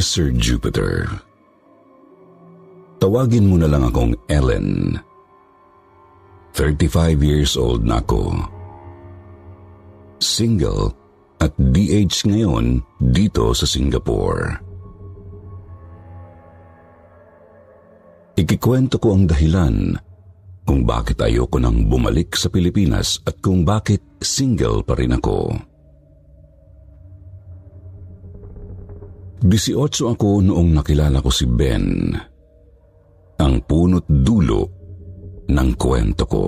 Sir Jupiter, Tawagin mo na lang akong Ellen. 35 years old na ako. Single at DH ngayon dito sa Singapore. Ikikwento ko ang dahilan kung bakit ayoko nang bumalik sa Pilipinas at kung bakit single pa rin ako. 18 ako noong nakilala ko si Ben. Ang punot dulo ng kwento ko.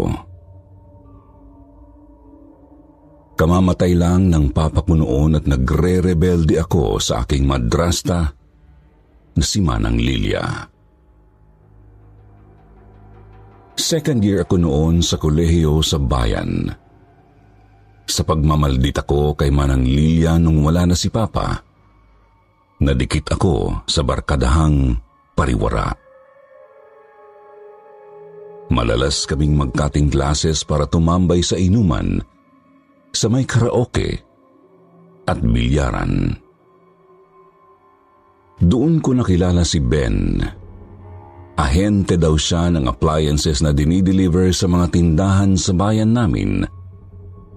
Kamamatay lang ng papa ko noon at nagre-rebelde ako sa aking madrasta na si Manang Lilia. Second year ako noon sa kolehiyo sa bayan. Sa pagmamaldita ko kay Manang Lilia nung wala na si Papa, nadikit ako sa barkadahang pariwara. Malalas kaming magkating classes para tumambay sa inuman, sa may karaoke at bilyaran. Doon ko nakilala si Ben. Ahente daw siya ng appliances na dinideliver sa mga tindahan sa bayan namin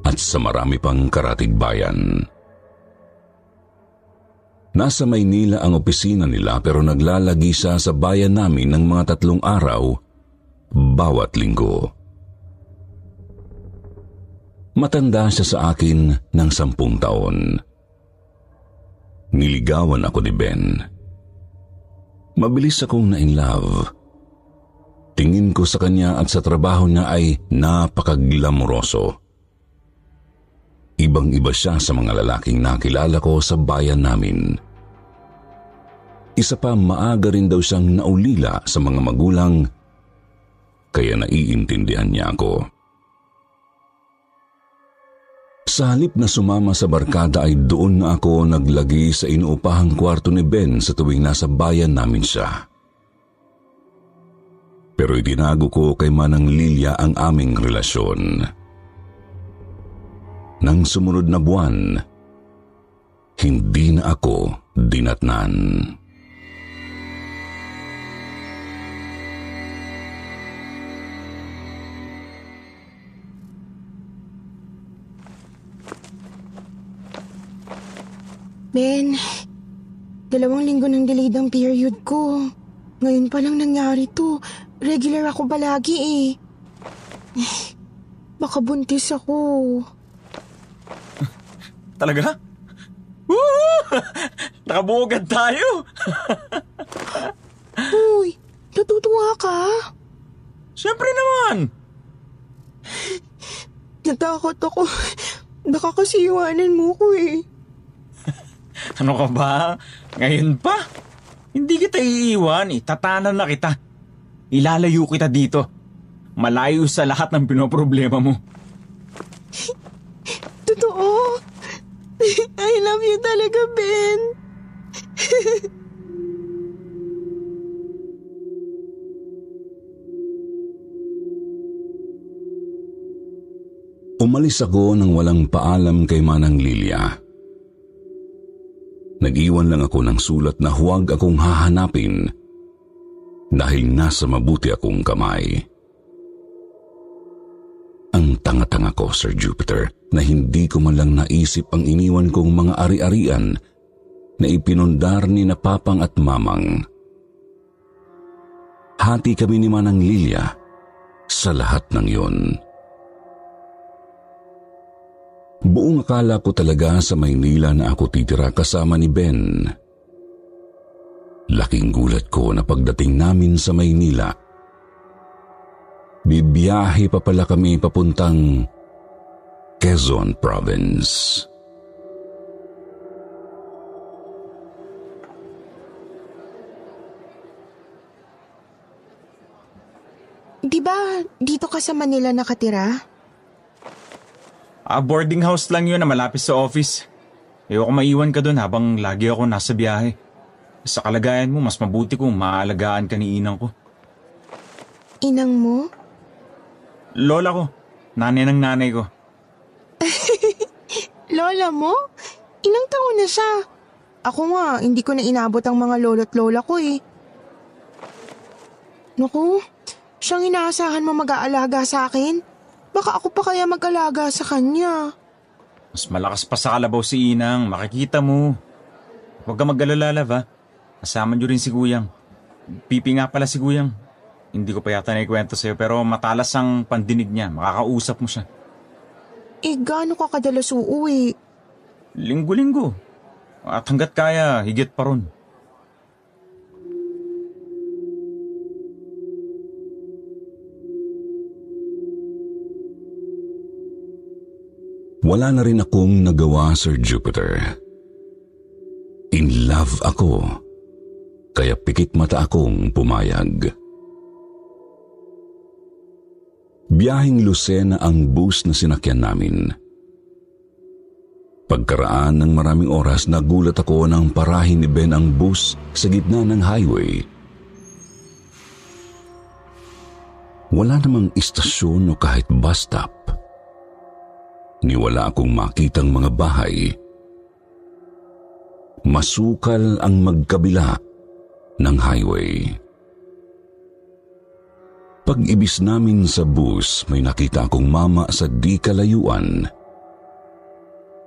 at sa marami pang karatig bayan. Nasa Maynila ang opisina nila pero naglalagi sa bayan namin ng mga tatlong araw bawat linggo. Matanda siya sa akin ng sampung taon. Niligawan ako ni Ben. Mabilis akong na-in love. Tingin ko sa kanya at sa trabaho niya ay napakaglamoroso. Ibang-iba siya sa mga lalaking nakilala ko sa bayan namin. Isa pa maaga rin daw siyang naulila sa mga magulang kaya naiintindihan niya ako. Sa halip na sumama sa barkada ay doon na ako naglagi sa inuupahang kwarto ni Ben sa tuwing nasa bayan namin siya. Pero itinago ko kay Manang Lilia ang aming relasyon. Nang sumunod na buwan, hindi na ako dinatnan. Ben, dalawang linggo nang delayed ang period ko. Ngayon pa lang nangyari to. Regular ako palagi eh. Baka buntis ako. Talaga? Woo! Nakabugad tayo! Uy, natutuwa ka? Siyempre naman! Natakot ako. Baka kasi iwanan mo ko eh. Ano ka ba? Ngayon pa? Hindi kita iiwan eh. Tatanan na kita. Ilalayo kita dito. Malayo sa lahat ng pinoproblema mo. Totoo. I love you talaga, Ben. Umalis ako nang walang paalam kay Manang Lilia. Nag-iwan lang ako ng sulat na huwag akong hahanapin dahil nasa mabuti akong kamay. Ang tanga-tanga ko, Sir Jupiter, na hindi ko man lang naisip ang iniwan kong mga ari-arian na ipinundar ni na papang at mamang. hati kami ni Manang Lilia sa lahat ng yon. Buong akala ko talaga sa Maynila na ako titira kasama ni Ben. Laking gulat ko na pagdating namin sa Maynila, bibiyahe pa pala kami papuntang Quezon Province. Di ba dito ka sa Manila nakatira? Ah, boarding house lang yun na malapit sa office. Ayoko maiwan ka doon habang lagi ako nasa biyahe. Sa kalagayan mo, mas mabuti kung maalagaan ka ni inang ko. Inang mo? Lola ko, nanay ng nanay ko. Lola mo? Ilang taon na siya? Ako nga, hindi ko na inabot ang mga lolo't lola ko eh. Naku, siyang inaasahan mo mag-aalaga sa akin? Baka ako pa kaya mag-alaga sa kanya. Mas malakas pa sa kalabaw si Inang, makikita mo. Huwag ka mag-alala, love, ha? Kasama niyo rin si Kuyang. Pipi nga pala si Kuyang. Hindi ko pa yata naikwento sa'yo pero matalas ang pandinig niya. Makakausap mo siya. Eh, gaano ka kadalas uuwi? Linggo-linggo. At hanggat kaya, higit pa ron. Wala na rin akong nagawa, Sir Jupiter. In love ako, kaya pikit mata akong pumayag. Biyahing Lucena ang bus na sinakyan namin. Pagkaraan ng maraming oras, nagulat ako nang parahin ni Ben ang bus sa gitna ng highway. Wala namang istasyon o kahit bus stop ni wala akong makitang mga bahay. Masukal ang magkabila ng highway. Pag-ibis namin sa bus, may nakita akong mama sa di kalayuan.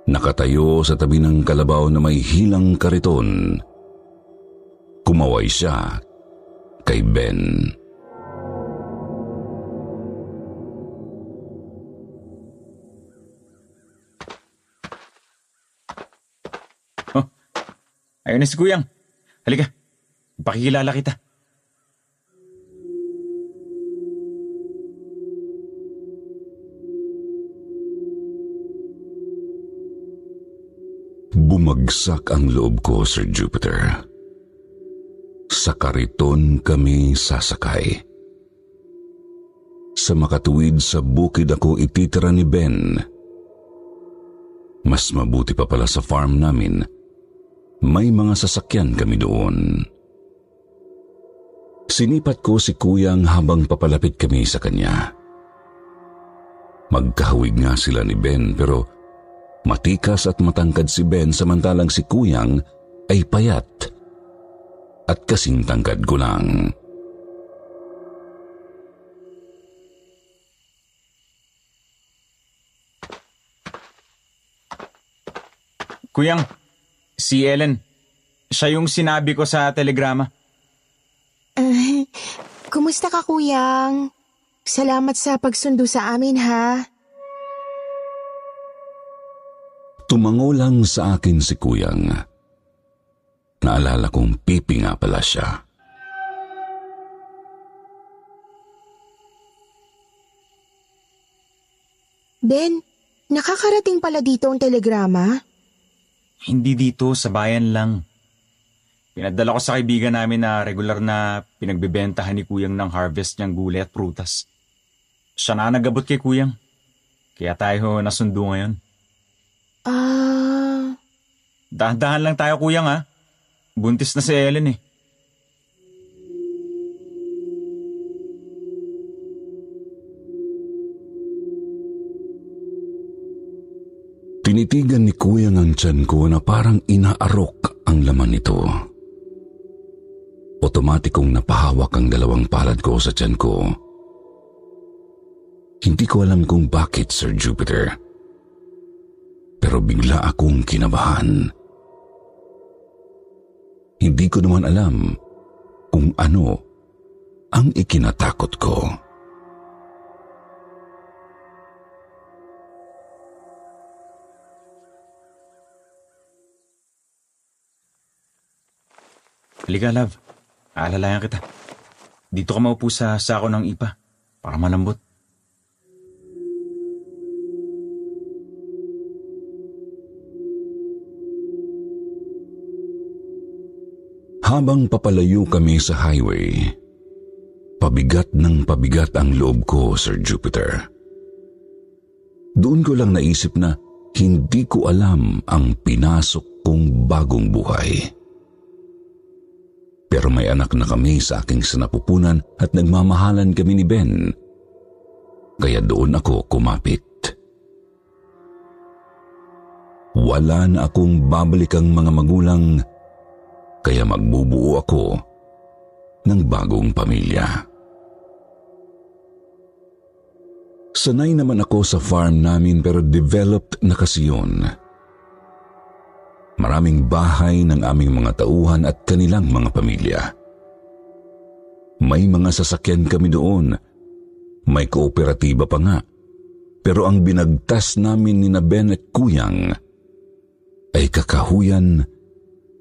Nakatayo sa tabi ng kalabaw na may hilang kariton. Kumaway siya kay Ben. Ayun na si Kuyang. Halika, pakikilala kita. Bumagsak ang loob ko, Sir Jupiter. Sa kariton kami sasakay. Sa makatuwid sa bukid ako ititira ni Ben. Mas mabuti pa pala sa farm namin. May mga sasakyan kami doon. Sinipat ko si Kuyang habang papalapit kami sa kanya. Magkahawig nga sila ni Ben pero Matikas at matangkad si Ben samantalang si Kuyang ay payat at kasing tangkad ko lang. Kuyang, si Ellen. Siya yung sinabi ko sa telegrama. Uh, kumusta ka, Kuyang? Salamat sa pagsundo sa amin, ha? Tumango lang sa akin si Kuyang. Naalala kong pipi nga pala siya. Ben, nakakarating pala dito ang telegrama? Hindi dito, sa bayan lang. Pinadala ko sa kaibigan namin na regular na pinagbebentahan ni Kuyang ng harvest niyang gulay at prutas. Siya na nagabot kay Kuyang. Kaya tayo nasundo ngayon. Ah... Dahan-dahan lang tayo, Kuyang ha. Buntis na si Ellen eh. Tinitigan ni Kuyang ang tiyan ko na parang inaarok ang laman nito. Otomatikong napahawak ang dalawang palad ko sa tiyan ko. Hindi ko alam kung bakit, Sir Jupiter. Pero bigla akong kinabahan. Hindi ko naman alam kung ano ang ikinatakot ko. Halika, love. Aalalayan kita. Dito ka maupo sa sako ng ipa para malambot. Habang papalayo kami sa highway, pabigat ng pabigat ang loob ko, Sir Jupiter. Doon ko lang naisip na hindi ko alam ang pinasok kong bagong buhay. Pero may anak na kami sa aking sinapupunan at nagmamahalan kami ni Ben. Kaya doon ako kumapit. Wala na akong babalikang mga magulang kaya magbubuo ako ng bagong pamilya. Sanay naman ako sa farm namin pero developed na kasi yun. Maraming bahay ng aming mga tauhan at kanilang mga pamilya. May mga sasakyan kami doon. May kooperatiba pa nga. Pero ang binagtas namin ni na Ben at Kuyang ay kakahuyan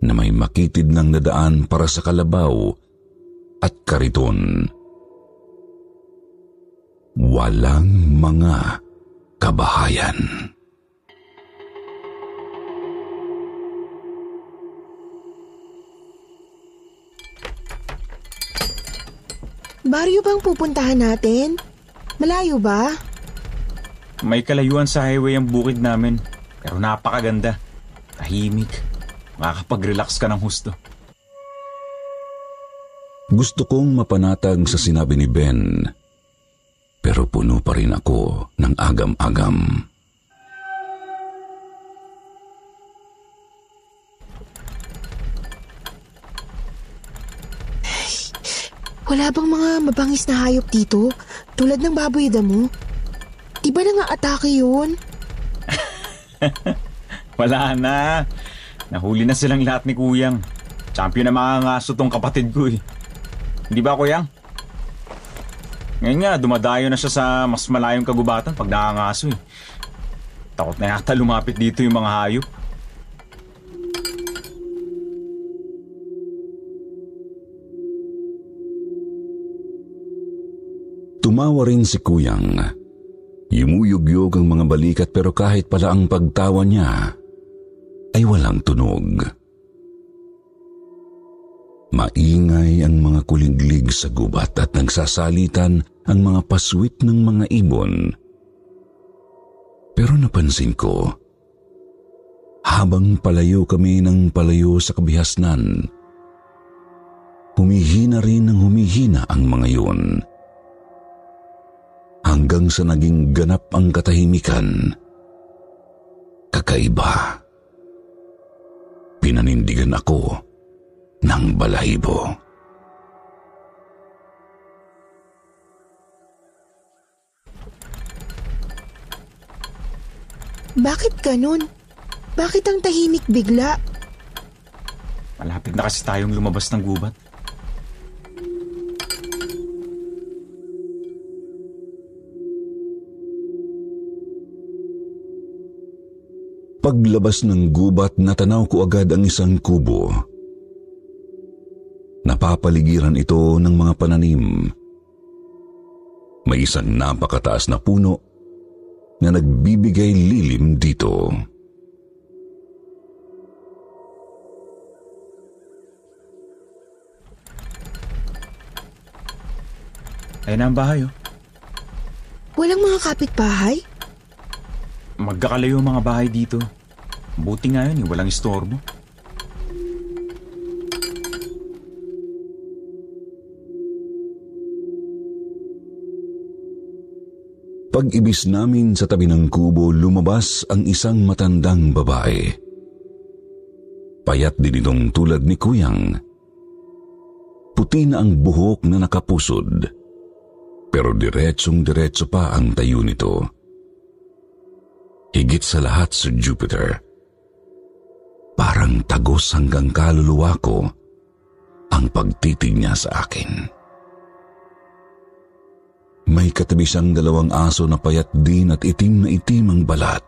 na may makitid ng nadaan para sa kalabaw at kariton. Walang mga kabahayan. Baryo bang pupuntahan natin? Malayo ba? May kalayuan sa highway ang bukid namin. Pero napakaganda. Tahimik. Makakapag-relax ka ng husto. Gusto kong mapanatag sa sinabi ni Ben, pero puno pa rin ako ng agam-agam. Wala bang mga mabangis na hayop dito? Tulad ng baboy damo? Di ba na nga atake yun? Wala na. Nahuli na silang lahat ni Kuyang. Champion na mga ngaso tong kapatid ko eh. Hindi ba Kuyang? Ngayon nga, dumadayo na siya sa mas malayong kagubatan pag nangangaso eh. Takot na yata lumapit dito yung mga hayop. Tumawa rin si Kuyang. Yumuyog-yog ang mga balikat pero kahit pala ang pagtawa niya, ay walang tunog. Maingay ang mga kuliglig sa gubat at nagsasalitan ang mga paswit ng mga ibon. Pero napansin ko, habang palayo kami ng palayo sa kabihasnan, humihina rin ng humihina ang mga yun. Hanggang sa naging ganap ang katahimikan, kakaiba pinanindigan ako ng balahibo. Bakit ganun? Bakit ang tahimik bigla? Malapit na kasi tayong lumabas ng gubat. Paglabas ng gubat, natanaw ko agad ang isang kubo. Napapaligiran ito ng mga pananim. May isang napakataas na puno na nagbibigay lilim dito. Ayun na ang bahay oh. Walang mga kapitbahay? Magkakalayo ang mga bahay dito. Buti nga yun, eh, walang istorbo. Pag-ibis namin sa tabi ng kubo, lumabas ang isang matandang babae. Payat din itong tulad ni Kuyang. Puti na ang buhok na nakapusod, pero diretsong-diretso pa ang tayo nito. Higit sa lahat sa Jupiter. Parang tagos hanggang kaluluwa ko ang pagtitig niya sa akin. katabi siyang dalawang aso na payat din at itim na itim ang balat.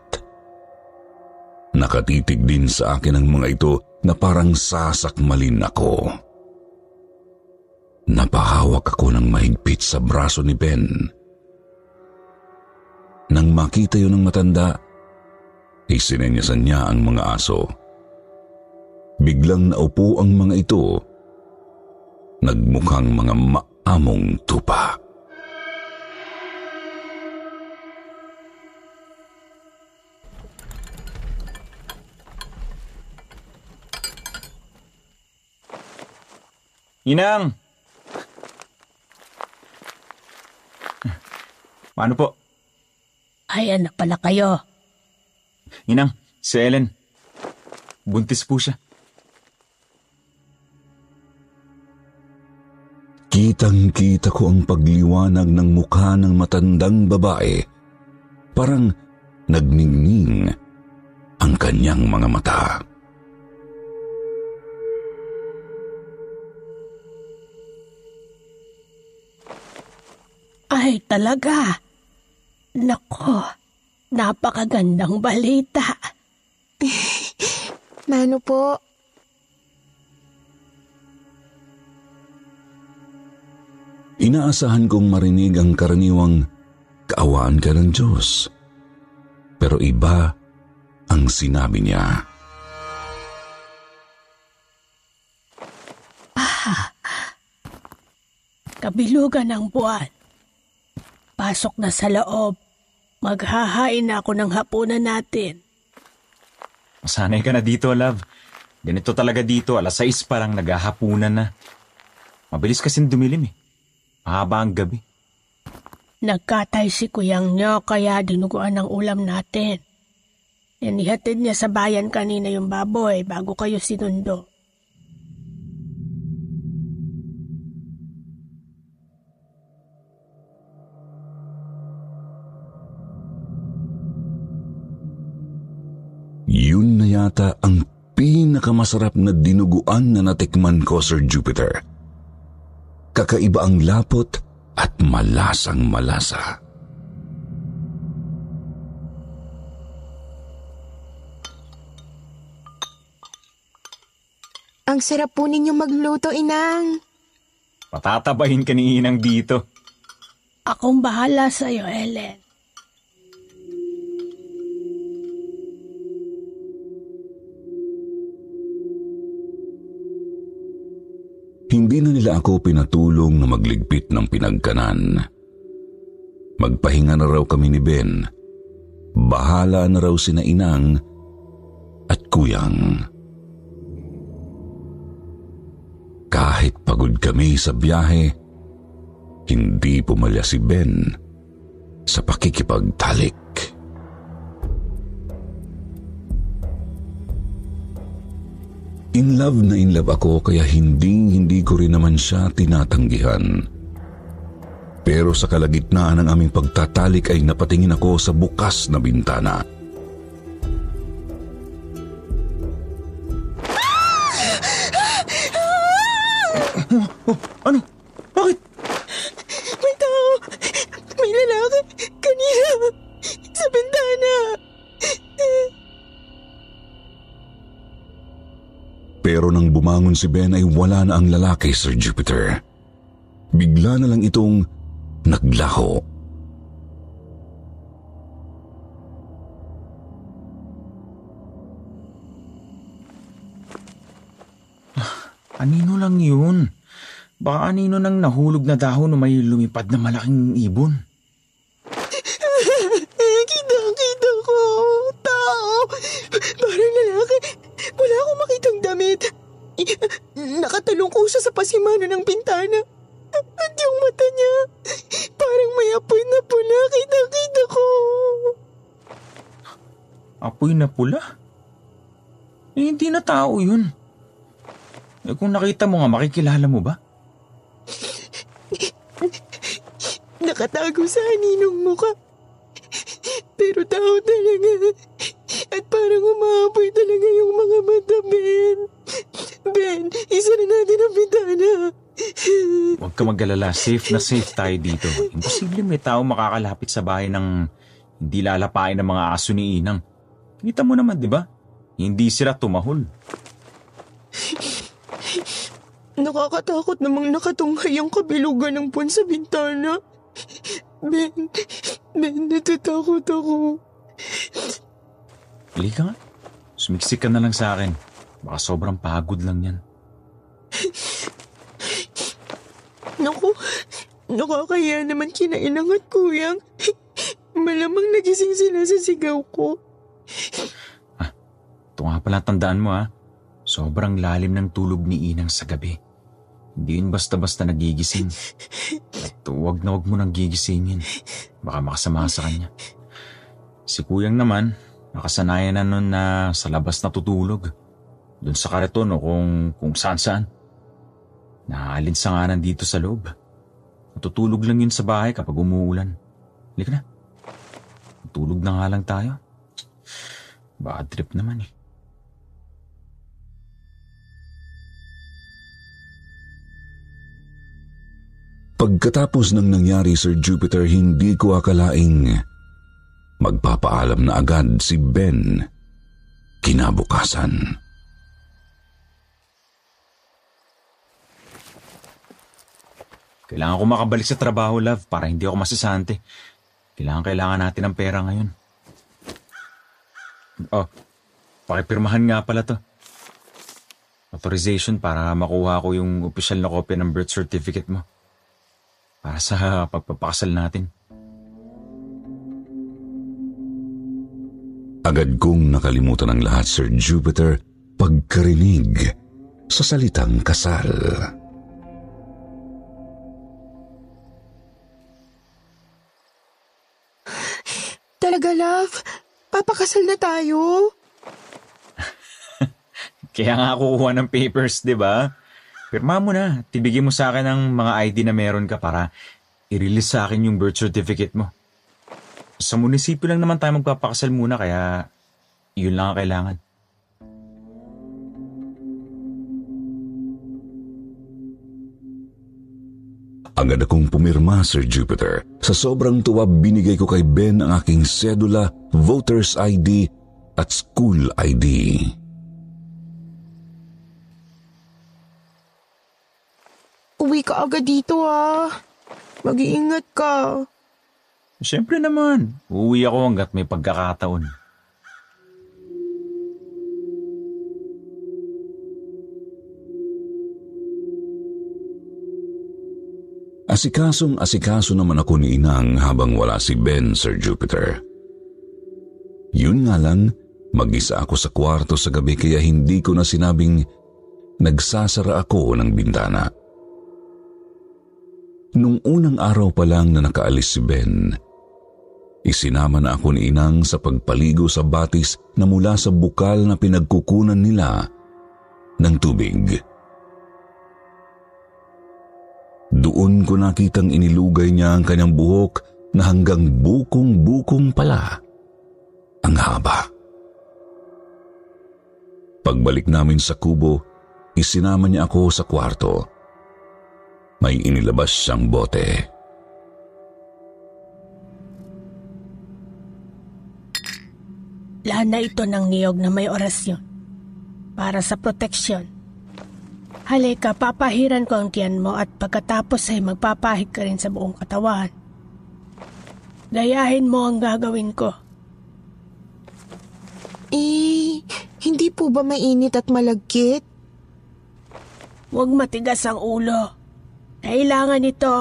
Nakatitig din sa akin ang mga ito na parang sasakmalin ako. Napahawak ako ng mahigpit sa braso ni Ben. Nang makita yun ng matanda, isinenyasan niya ang mga aso. Biglang naupo ang mga ito, nagmukhang mga maamong tupa. Inang! Paano po? Ayan na pala kayo. Inang, si Ellen. Buntis po siya. Kitang-kita ko ang pagliwanag ng mukha ng matandang babae. Parang nagningning ang kanyang mga mata. Ay, talaga. Nako, napakagandang balita. Mano po, Inaasahan kong marinig ang karaniwang kaawaan ka ng Diyos. Pero iba ang sinabi niya. Kabilugan ng buwan. Pasok na sa loob. Maghahain na ako ng hapunan natin. Masanay ka na dito, love. Ganito talaga dito, alas 6 pa lang naghahapunan na. Mabilis kasing dumilim eh. Mahaba ang gabi. Nagkatay si kuyang niyo kaya dinuguan ang ulam natin. Inihatid niya sa bayan kanina yung baboy bago kayo sinundo. Yata ang pinakamasarap na dinuguan na natikman ko, Sir Jupiter. Kakaiba ang lapot at malasang malasa. ang sarap po ninyo magluto, inang. Patatabahin ka ni Inang dito. Akong bahala sa'yo, Ellen. Hindi na nila ako pinatulong na magligpit ng pinagkanan. Magpahinga na raw kami ni Ben. Bahala na raw sina Inang at Kuyang. Kahit pagod kami sa biyahe, hindi pumalya si Ben sa pakikipagtalik. In love na in love ako kaya hindi hindi ko rin naman siya tinatanggihan. Pero sa kalagitnaan ng aming pagtatalik ay napatingin ako sa bukas na bintana. Ano? Bakit? May tao! May lalaki! Kanina! Sa bintana! Pero nang bumangon si Ben ay wala na ang lalaki, Sir Jupiter. Bigla na lang itong naglaho. Anino lang yun. Baka anino nang nahulog na dahon o may lumipad na malaking ibon. Kita, kita ko! Tao! Parang lalaki. Wala akong makitang damit. Nakatalong ko siya sa pasimano ng bintana. At yung mata niya, parang may apoy na pula. Kita-kita ko. Apoy na pula? Eh, hindi na tao yun. Eh, kung nakita mo nga, makikilala mo ba? Nakatago sa aninong muka. Pero tao talaga. At parang umaapoy talaga yung mga mata, Ben. Ben, isa na natin ang bintana. Huwag ka mag-alala. Safe na safe tayo dito. Imposible may tao makakalapit sa bahay ng hindi lalapain ng mga aso ni Inang. Kita mo naman, di ba? Hindi sila tumahol. Nakakatakot namang nakatunghay ang kabilugan ng buwan sa bintana. Ben, Ben, natatakot ako. Halika nga. Sumiksik ka na lang sa akin. Baka sobrang pagod lang yan. Naku, nakakaya naman kinainang at kuyang. Malamang nagising sila sa sigaw ko. Ito nga pala tandaan mo ha. Sobrang lalim ng tulog ni Inang sa gabi. Hindi yun basta-basta nagigising. At huwag na huwag mo nang gigisingin. Baka makasama sa kanya. Si Kuyang naman, nakasanayan na nun na sa labas natutulog. Doon sa kariton o kung, kung saan-saan. Naaalinsanganan dito sa loob. Natutulog lang yun sa bahay kapag umuulan. Halika na. Tulog na nga lang tayo. Bad trip naman eh. Pagkatapos ng nangyari, Sir Jupiter, hindi ko akalaing magpapaalam na agad si Ben kinabukasan. Kailangan ko makabalik sa trabaho, love, para hindi ako masasante. Kailangan kailangan natin ng pera ngayon. Oh, pakipirmahan nga pala to. Authorization para makuha ko yung official na kopya ng birth certificate mo. Para sa pagpapakasal natin. Agad kong nakalimutan ang lahat, Sir Jupiter, pagkarinig sa salitang kasal. Talaga, love? Papakasal na tayo? Kaya nga kukuha ng papers, di ba? Pirma mo na. Tibigin mo sa akin ang mga ID na meron ka para i-release sa akin yung birth certificate mo. Sa munisipyo lang naman tayo magpapakasal muna kaya yun lang ang kailangan. Agad akong pumirma, Sir Jupiter. Sa sobrang tuwa, binigay ko kay Ben ang aking sedula, voter's ID at school ID. Uwi ka agad dito ah. Mag-iingat ka. Siyempre naman, uuwi ako hanggat may pagkakataon. Asikasong asikaso naman ako ni Inang habang wala si Ben, Sir Jupiter. Yun nga lang, mag-isa ako sa kwarto sa gabi kaya hindi ko na sinabing nagsasara ako ng bintana. Nung unang araw pa lang na nakaalis si Ben, isinama na ako ni Inang sa pagpaligo sa batis na mula sa bukal na pinagkukunan nila ng tubig. Doon ko nakitang inilugay niya ang kanyang buhok na hanggang bukong-bukong pala ang haba. Pagbalik namin sa kubo, isinama niya ako sa kwarto. May inilabas siyang bote. Lana ito ng niyog na may orasyon. Para sa proteksyon. Halika, papahiran ko ang tiyan mo at pagkatapos ay magpapahid ka rin sa buong katawan. Gayahin mo ang gagawin ko. Eh, hindi po ba mainit at malagkit? Huwag matigas ang ulo. Kailangan ito.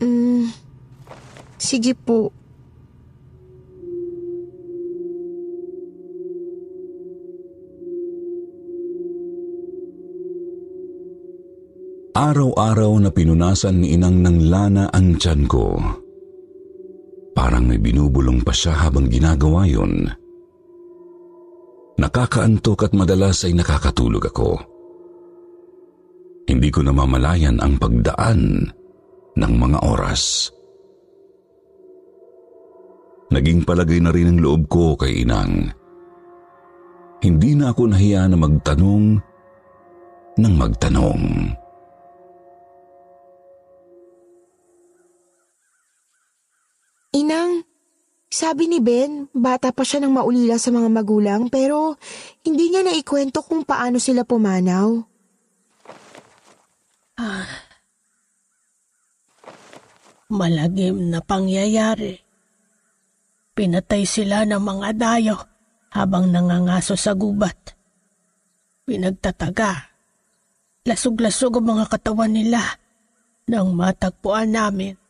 Hmm, sige po. Araw-araw na pinunasan ni Inang ng lana ang tiyan ko. Parang may binubulong pa siya habang ginagawa yun. Nakakaantok at madalas ay nakakatulog ako. Hindi ko namamalayan ang pagdaan ng mga oras. Naging palagay na rin ang loob ko kay Inang. Hindi na ako nahiya na magtanong ng magtanong. Inang, sabi ni Ben, bata pa siya nang maulila sa mga magulang pero hindi niya naikwento kung paano sila pumanaw. Malagim na pangyayari. Pinatay sila ng mga dayo habang nangangaso sa gubat. Pinagtataga. Lasog-lasog ang mga katawan nila nang matagpuan namin.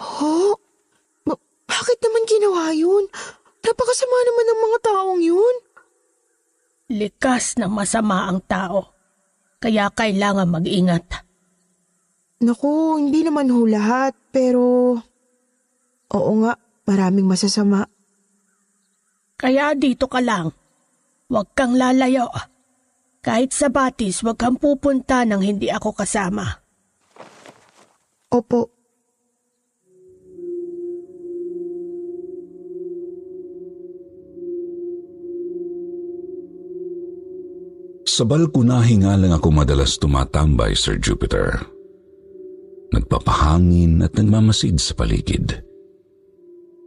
Ho? Ba- bakit naman ginawa yun? Napakasama naman ng mga taong yun. Likas na masama ang tao. Kaya kailangan mag-ingat. Naku, hindi naman ho lahat, pero... Oo nga, maraming masasama. Kaya dito ka lang. Huwag kang lalayo. Kahit sa batis, huwag kang pupunta nang hindi ako kasama. Opo, Sa balkonahe nga lang ako madalas tumatambay, Sir Jupiter. Nagpapahangin at nagmamasid sa paligid.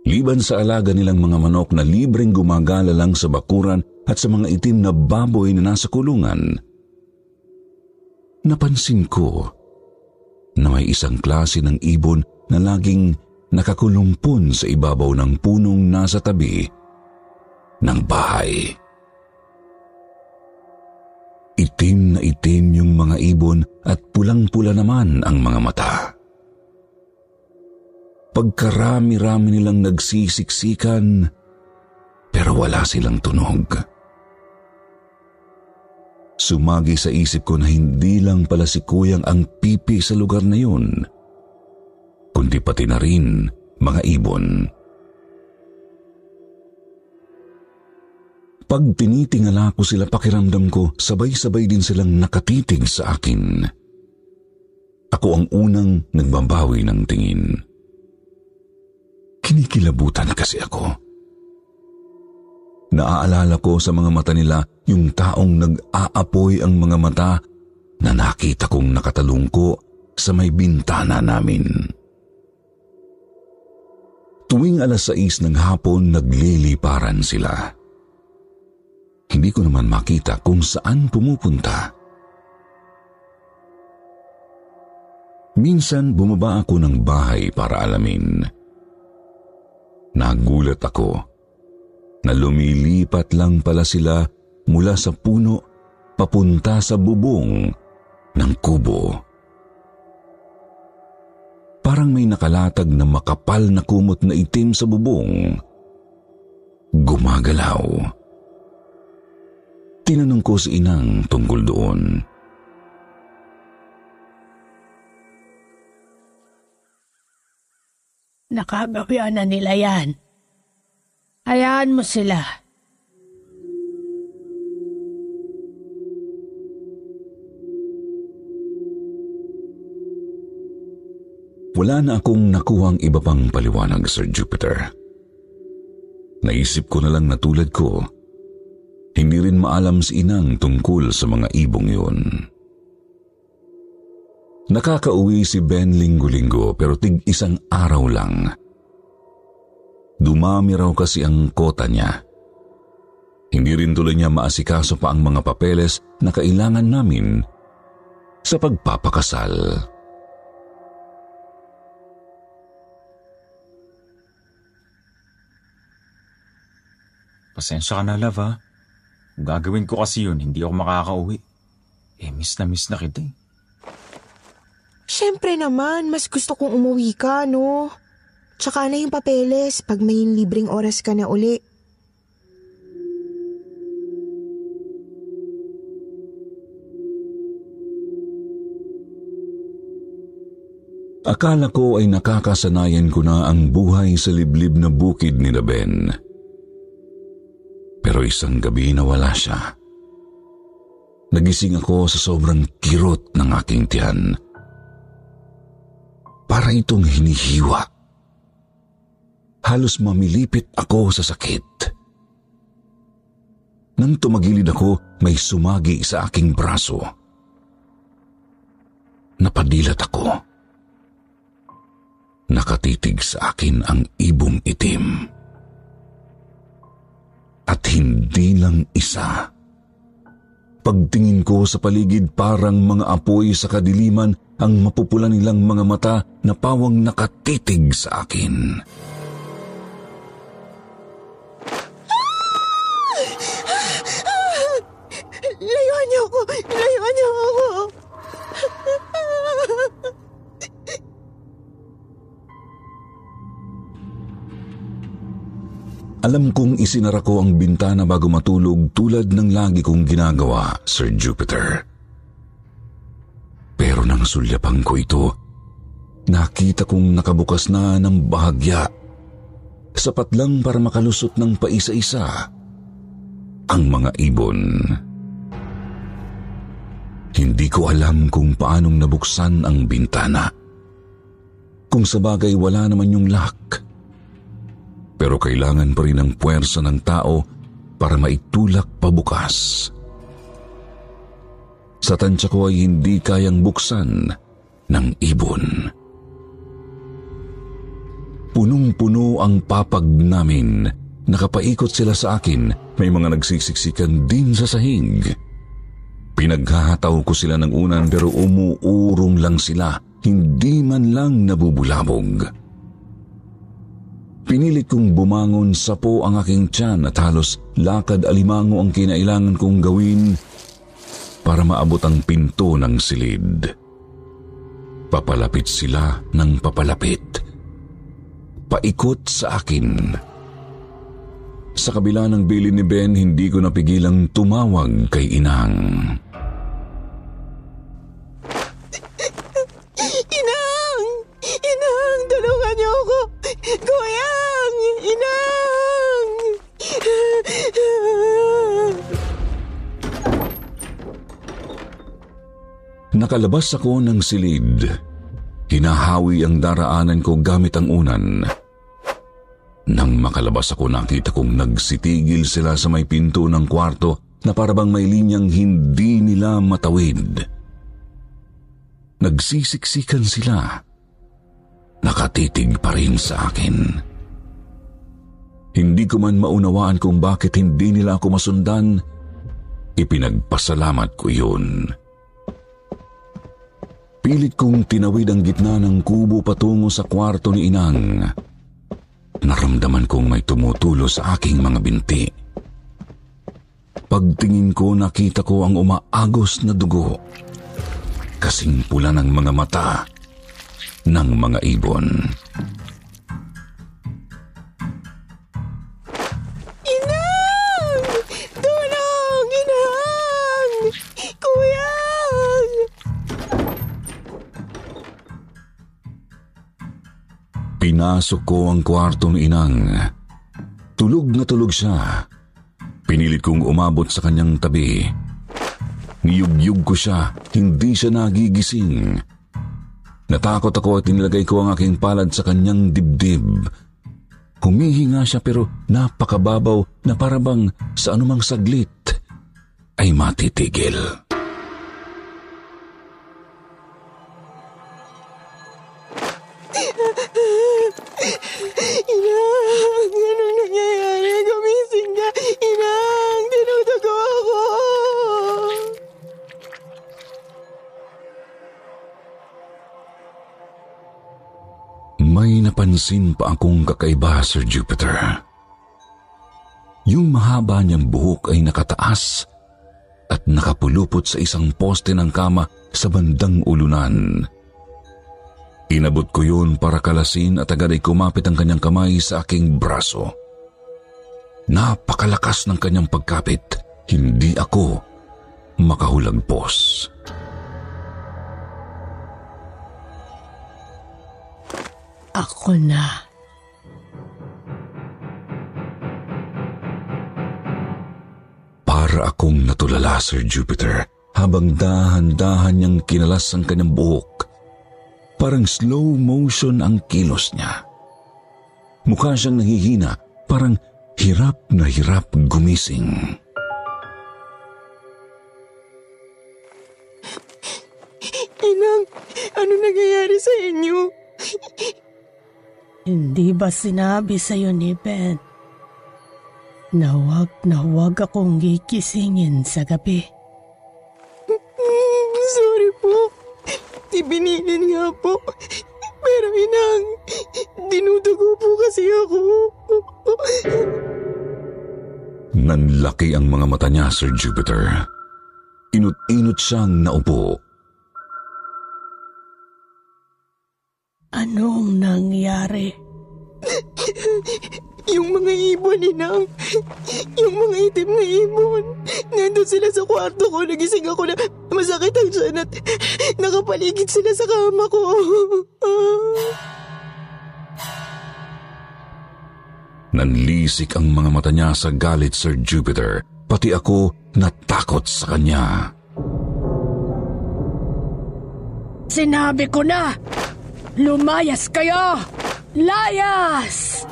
Liban sa alaga nilang mga manok na libreng gumagala lang sa bakuran at sa mga itim na baboy na nasa kulungan, napansin ko na may isang klase ng ibon na laging nakakulumpon sa ibabaw ng punong nasa tabi ng bahay. Itim na itim yung mga ibon at pulang-pula naman ang mga mata. Pagkarami-rami nilang nagsisiksikan, pero wala silang tunog. Sumagi sa isip ko na hindi lang pala si Kuyang ang pipi sa lugar na yun, kundi pati na rin mga ibon. Pag tinitingala ko sila pakiramdam ko, sabay-sabay din silang nakatitig sa akin. Ako ang unang nagbabawi ng tingin. Kinikilabutan kasi ako. Naaalala ko sa mga mata nila yung taong nag-aapoy ang mga mata na nakita kong nakatalungko sa may bintana namin. Tuwing alas 6 ng hapon, nagliliparan sila. Hindi ko naman makita kung saan pumupunta. Minsan bumaba ako ng bahay para alamin. Nagulat ako na lumilipat lang pala sila mula sa puno papunta sa bubong ng kubo. Parang may nakalatag na makapal na kumot na itim sa bubong. Gumagalaw. Tinanong ko si inang tungkol doon. Nakagawian na nila yan. Hayaan mo sila. Wala na akong nakuhang iba pang paliwanag, Sir Jupiter. Naisip ko na lang na tulad ko, hindi rin maalam si inang tungkol sa mga ibong yun. Nakakauwi si Ben linggo-linggo pero tig isang araw lang. Dumami raw kasi ang kota niya. Hindi rin tuloy niya maasikaso pa ang mga papeles na kailangan namin sa pagpapakasal. Pasensya ka na, love, ha? Kung gagawin ko kasi yun, hindi ako makakauwi. Eh, miss na miss na kita eh. Siyempre naman, mas gusto kong umuwi ka, no? Tsaka na yung papeles pag may libreng oras ka na uli. Akala ko ay nakakasanayan ko na ang buhay sa liblib na bukid ni Ben. Pero isang gabi nawala siya. Nagising ako sa sobrang kirot ng aking tiyan. Para itong hinihiwa. Halos mamilipit ako sa sakit. Nang tumagilid ako, may sumagi sa aking braso. Napadilat ako. nakatitig sa akin ang ibong itim. At hindi lang isa. Pagtingin ko sa paligid parang mga apoy sa kadiliman ang mapupula nilang mga mata na pawang nakatitig sa akin. Layuan niyo ako! Layuan niyo ako! Alam kong isinara ko ang bintana bago matulog tulad ng lagi kong ginagawa, Sir Jupiter. Pero nang sulyapan ko ito, nakita kong nakabukas na ng bahagya. Sapat lang para makalusot ng paisa-isa ang mga ibon. Hindi ko alam kung paanong nabuksan ang bintana. Kung sa bagay wala naman yung lock pero kailangan pa rin ang puwersa ng tao para maitulak pabukas. Sa tansya ko ay hindi kayang buksan ng ibon. Punong-puno ang papag namin. Nakapaikot sila sa akin. May mga nagsisiksikan din sa sahig. Pinaghahataw ko sila ng unan pero umuurong lang sila. Hindi man lang nabubulabog. Pinilit kong bumangon sa po ang aking tiyan at halos lakad alimango ang kinailangan kong gawin para maabot ang pinto ng silid. Papalapit sila ng papalapit. Paikot sa akin. Sa kabila ng bili ni Ben, hindi ko napigilang tumawag kay Inang. Inang! Nakalabas ako ng silid. Hinahawi ang daraanan ko gamit ang unan. Nang makalabas ako nakita kong nagsitigil sila sa may pinto ng kwarto na parabang may linyang hindi nila matawid. Nagsisiksikan sila. Nakatitig pa rin sa akin. Hindi ko man maunawaan kung bakit hindi nila ako masundan. Ipinagpasalamat ko yun. Pilit kong tinawid ang gitna ng kubo patungo sa kwarto ni Inang. Naramdaman kong may tumutulo sa aking mga binti. Pagtingin ko nakita ko ang umaagos na dugo. Kasing pula ng mga mata ng mga ibon. Pinasok ko ang kwarto ni Inang. Tulog na tulog siya. Pinilit kong umabot sa kanyang tabi. Niyugyug ko siya, hindi siya nagigising. Natakot ako at inilagay ko ang aking palad sa kanyang dibdib. Humihinga siya pero napakababaw na parabang sa anumang saglit ay matitigil. Inang! Anong nangyayari? Gumising ka! Inang! Tinutugo ako! May napansin pa akong kakaiba, Sir Jupiter. Yung mahaba niyang buhok ay nakataas at nakapulupot sa isang poste ng kama sa bandang ulunan. Inabot ko yun para kalasin at agad ay kumapit ang kanyang kamay sa aking braso. Napakalakas ng kanyang pagkapit, hindi ako makahulagpos. Ako na. Para akong natulala, Sir Jupiter, habang dahan-dahan niyang kinalas ang kanyang buhok. Parang slow motion ang kilos niya. Mukha siyang nahihina, parang hirap na hirap gumising. Inang, ano nangyayari sa inyo? Hindi ba sinabi sa'yo ni Ben na huwag na huwag akong gikisingin sa gabi? Mm, Sorry po. Ibinilin nga po. Pero inang, dinudugo po kasi ako. Nanlaki ang mga mata niya, Sir Jupiter. Inut-inot siyang naupo. Anong nangyari? Yung mga ibon, inang. Yung mga itim na ibon. Nandun sila sa kwarto ko. Nagising ako na masakit ang tiyan at nakapaligid sila sa kama ko. Nanlisik ang mga mata niya sa galit, Sir Jupiter. Pati ako natakot sa kanya. Sinabi ko na! Lumayas kayo! Layas!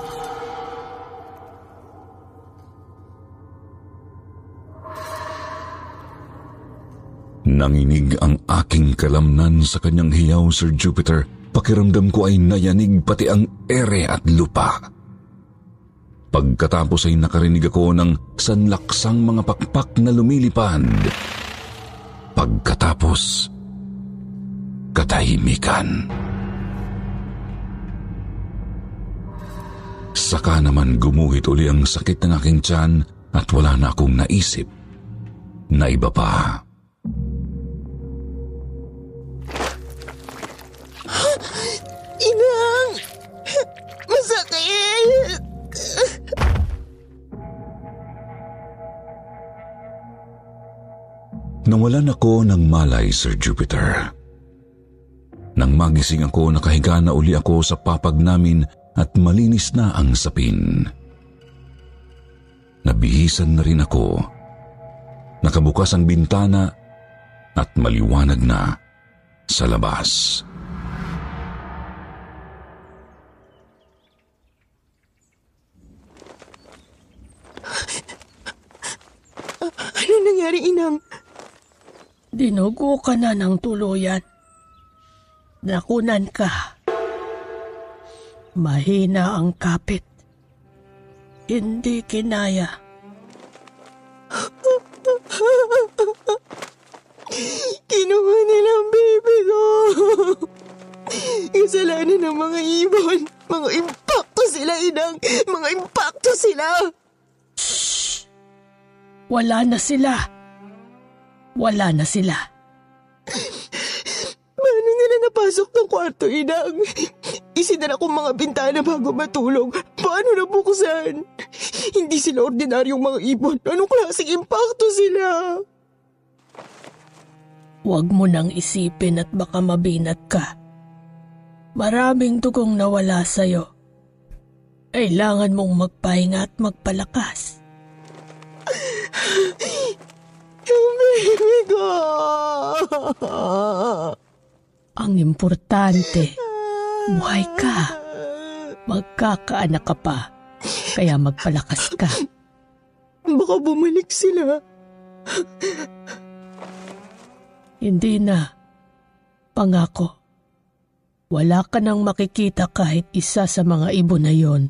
Nanginig ang aking kalamnan sa kanyang hiyaw, Sir Jupiter. Pakiramdam ko ay nayanig pati ang ere at lupa. Pagkatapos ay nakarinig ako ng sanlaksang mga pakpak na lumilipad. Pagkatapos, katahimikan. Saka naman gumuhit uli ang sakit ng aking tiyan at wala na akong naisip na iba pa. Nawalan ako ng malay, Sir Jupiter. Nang magising ako, nakahiga na uli ako sa papag namin at malinis na ang sapin. Nabihisan na rin ako. Nakabukas ang bintana at maliwanag na sa labas. Ano nangyari, Inang? Dinugo ka na ng tuluyan. Nakunan ka. Mahina ang kapit. Hindi kinaya. Kinuha nila ang baby ko. Kasalanan ng mga ibon. Mga impacto sila, Inang. Mga impacto sila. Wala na sila. Wala na sila. Paano nila napasok ng kwarto, Inang? Isinara kong mga bintana bago matulog. Paano nabuksan? Hindi sila ordinaryong mga ibon. Anong klaseng impacto sila? Huwag mo nang isipin at baka mabinat ka. Maraming dugong nawala sa'yo. Kailangan mong magpahinga at magpalakas. Ko! Ang importante, buhay ka. Magkakaanak ka pa. Kaya magpalakas ka. Baka bumalik sila. Hindi na. Pangako. Wala ka nang makikita kahit isa sa mga ibon na yon.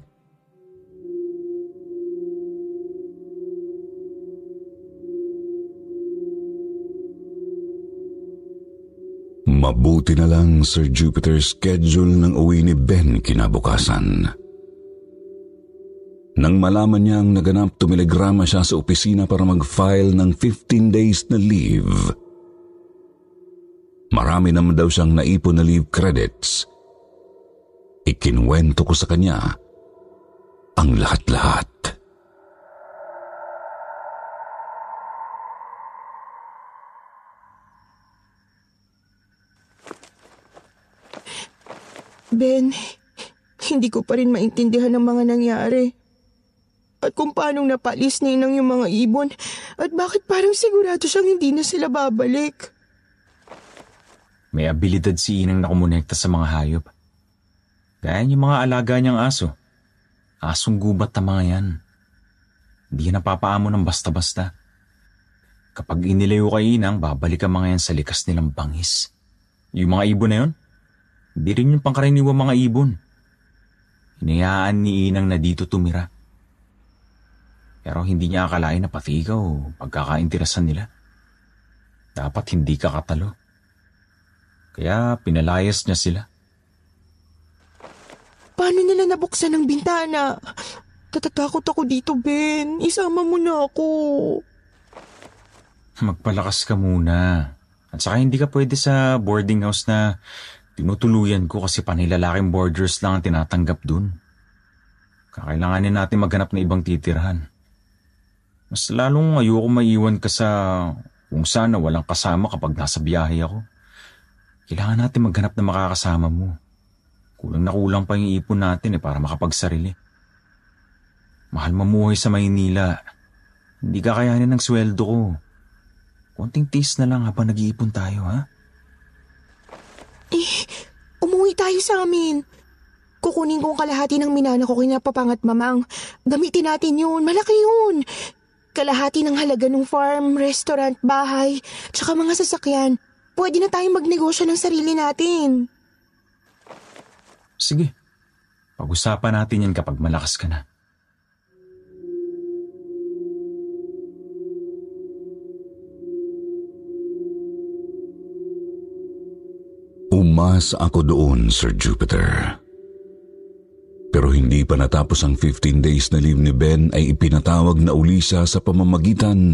Mabuti na lang, Sir Jupiter, schedule ng uwi ni Ben kinabukasan. Nang malaman niya ang naganap, tumiligrama siya sa opisina para mag-file ng 15 days na leave. Marami naman daw siyang naipon na leave credits. Ikinwento ko sa kanya ang lahat-lahat. Ben, hindi ko pa rin maintindihan ang mga nangyari. At kung paanong napalis ni Inang yung mga ibon at bakit parang sigurado siyang hindi na sila babalik. May abilidad si Inang na kumonekta sa mga hayop. Gaya yung mga alaga niyang aso. Asong gubat na mga yan. Hindi yan napapaamo ng basta-basta. Kapag inilayo kay Inang, babalik ang mga yan sa likas nilang bangis. Yung mga ibon na yun, hindi rin yung pangkaraniwang mga ibon. Hinayaan ni Inang na dito tumira. Pero hindi niya akalain na pati ikaw pagkakainteresan nila. Dapat hindi ka katalo. Kaya pinalayas niya sila. Paano nila nabuksan ang bintana? Tatatakot ako dito, Ben. Isama mo na ako. Magpalakas ka muna. At saka hindi ka pwede sa boarding house na tinutuluyan ko kasi panilalaking boarders lang ang tinatanggap dun. Kakailanganin natin maghanap ng ibang titirahan. Mas lalong ayoko maiwan ka sa kung sana walang kasama kapag nasa biyahe ako. Kailangan natin maghanap ng makakasama mo. Kulang na kulang pa yung ipon natin eh para makapagsarili. Mahal mamuhay sa Maynila. Hindi kakayanin ng sweldo ko. Konting tiis na lang habang nag-iipon tayo, ha? Eh, umuwi tayo sa amin. Kukunin ko ang kalahati ng minana ko kina papangat mamang. Gamitin natin yun. Malaki yun. Kalahati ng halaga ng farm, restaurant, bahay, tsaka mga sasakyan. Pwede na tayong magnegosyo ng sarili natin. Sige. Pag-usapan natin yan kapag malakas ka na. Umas ako doon, Sir Jupiter. Pero hindi pa natapos ang 15 days na leave ni Ben ay ipinatawag na uli siya sa pamamagitan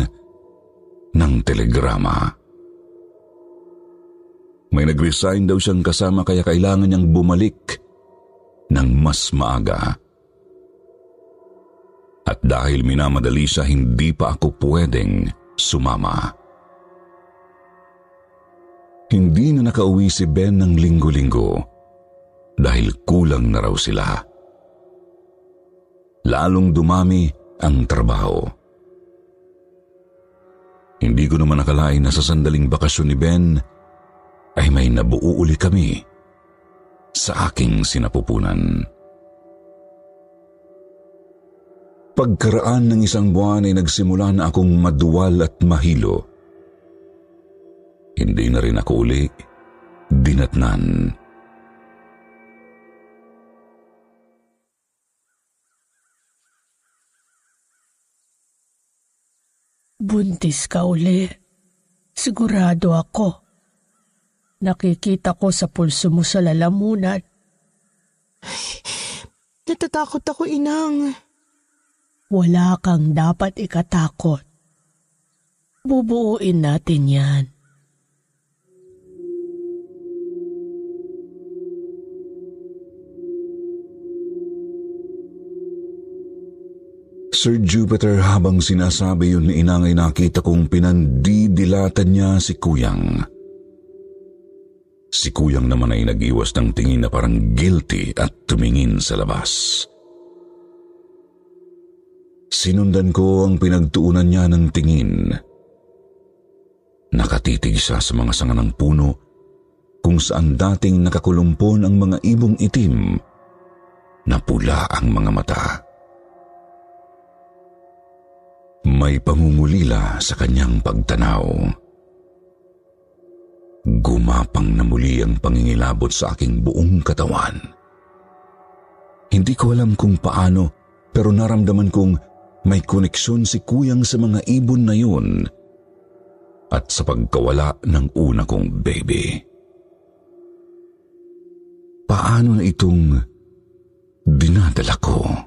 ng telegrama. May nag-resign daw siyang kasama kaya kailangan niyang bumalik ng mas maaga. At dahil minamadali siya, hindi pa ako pwedeng sumama. Hindi na nakauwi si Ben ng linggo-linggo dahil kulang na raw sila. Lalong dumami ang trabaho. Hindi ko naman nakalain na sa sandaling bakasyon ni Ben ay may nabuo uli kami sa aking sinapupunan. Pagkaraan ng isang buwan ay nagsimula na akong maduwal at mahilo. Hindi na rin ako uli dinatnan. Buntis ka uli. Sigurado ako. Nakikita ko sa pulso mo sa lalamunan. Natatakot ako, inang. Wala kang dapat ikatakot. Bubuuin natin yan. Sir Jupiter habang sinasabi yun ni Inang ay nakita kong pinandidilatan niya si Kuyang. Si Kuyang naman ay nag-iwas ng tingin na parang guilty at tumingin sa labas. Sinundan ko ang pinagtuunan niya ng tingin. Nakatitig siya sa mga sanga ng puno kung saan dating nakakulumpon ang mga ibong itim na pula ang mga mata. May pangungulila sa kanyang pagtanaw. Gumapang na muli ang pangingilabot sa aking buong katawan. Hindi ko alam kung paano pero naramdaman kong may koneksyon si kuyang sa mga ibon na yun at sa pagkawala ng una kong baby. Paano na itong dinadala ko?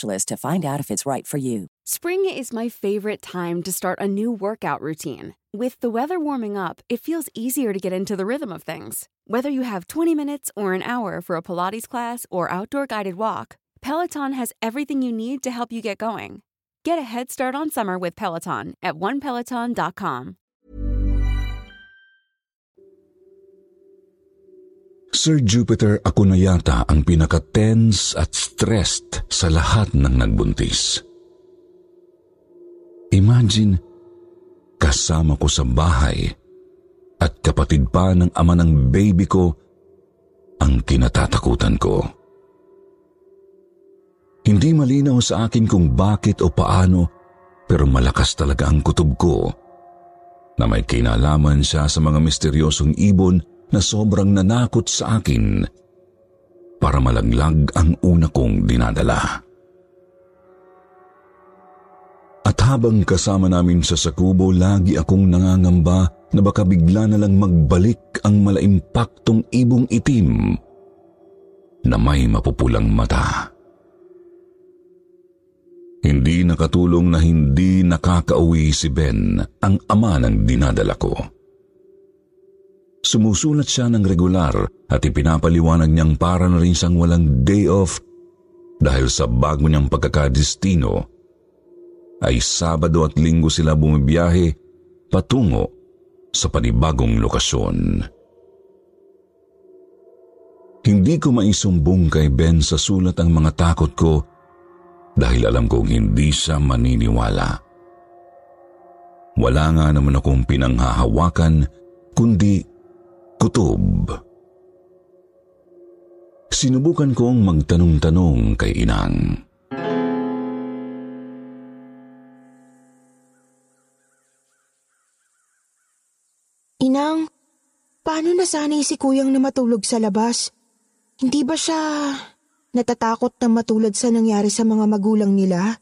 to find out if it's right for you. Spring is my favorite time to start a new workout routine. With the weather warming up, it feels easier to get into the rhythm of things. Whether you have 20 minutes or an hour for a Pilates class or outdoor guided walk, Peloton has everything you need to help you get going. Get a head start on summer with Peloton at onepeloton.com. Sir Jupiter, ako na yata ang pinaka-tense at stressed sa lahat ng nagbuntis. Imagine, kasama ko sa bahay at kapatid pa ng ama ng baby ko ang kinatatakutan ko. Hindi malinaw sa akin kung bakit o paano pero malakas talaga ang kutob ko na may kinalaman siya sa mga misteryosong ibon na sobrang nanakot sa akin para malaglag ang una kong dinadala. At habang kasama namin sa Sakubo, lagi akong nangangamba na baka bigla na lang magbalik ang malaimpaktong ibong itim na may mapupulang mata. Hindi nakatulong na hindi nakakauwi si Ben, ang ama ng dinadala ko. Sumusulat siya ng regular at ipinapaliwanag niyang para na rin siyang walang day off dahil sa bago niyang pagkakadestino ay Sabado at Linggo sila bumibiyahe patungo sa panibagong lokasyon. Hindi ko maisumbong kay Ben sa sulat ang mga takot ko dahil alam kong hindi siya maniniwala. Wala nga naman akong pinanghahawakan kundi kutob. Sinubukan kong magtanong-tanong kay Inang. Inang, paano nasanay si kuyang na matulog sa labas? Hindi ba siya natatakot na matulad sa nangyari sa mga magulang nila?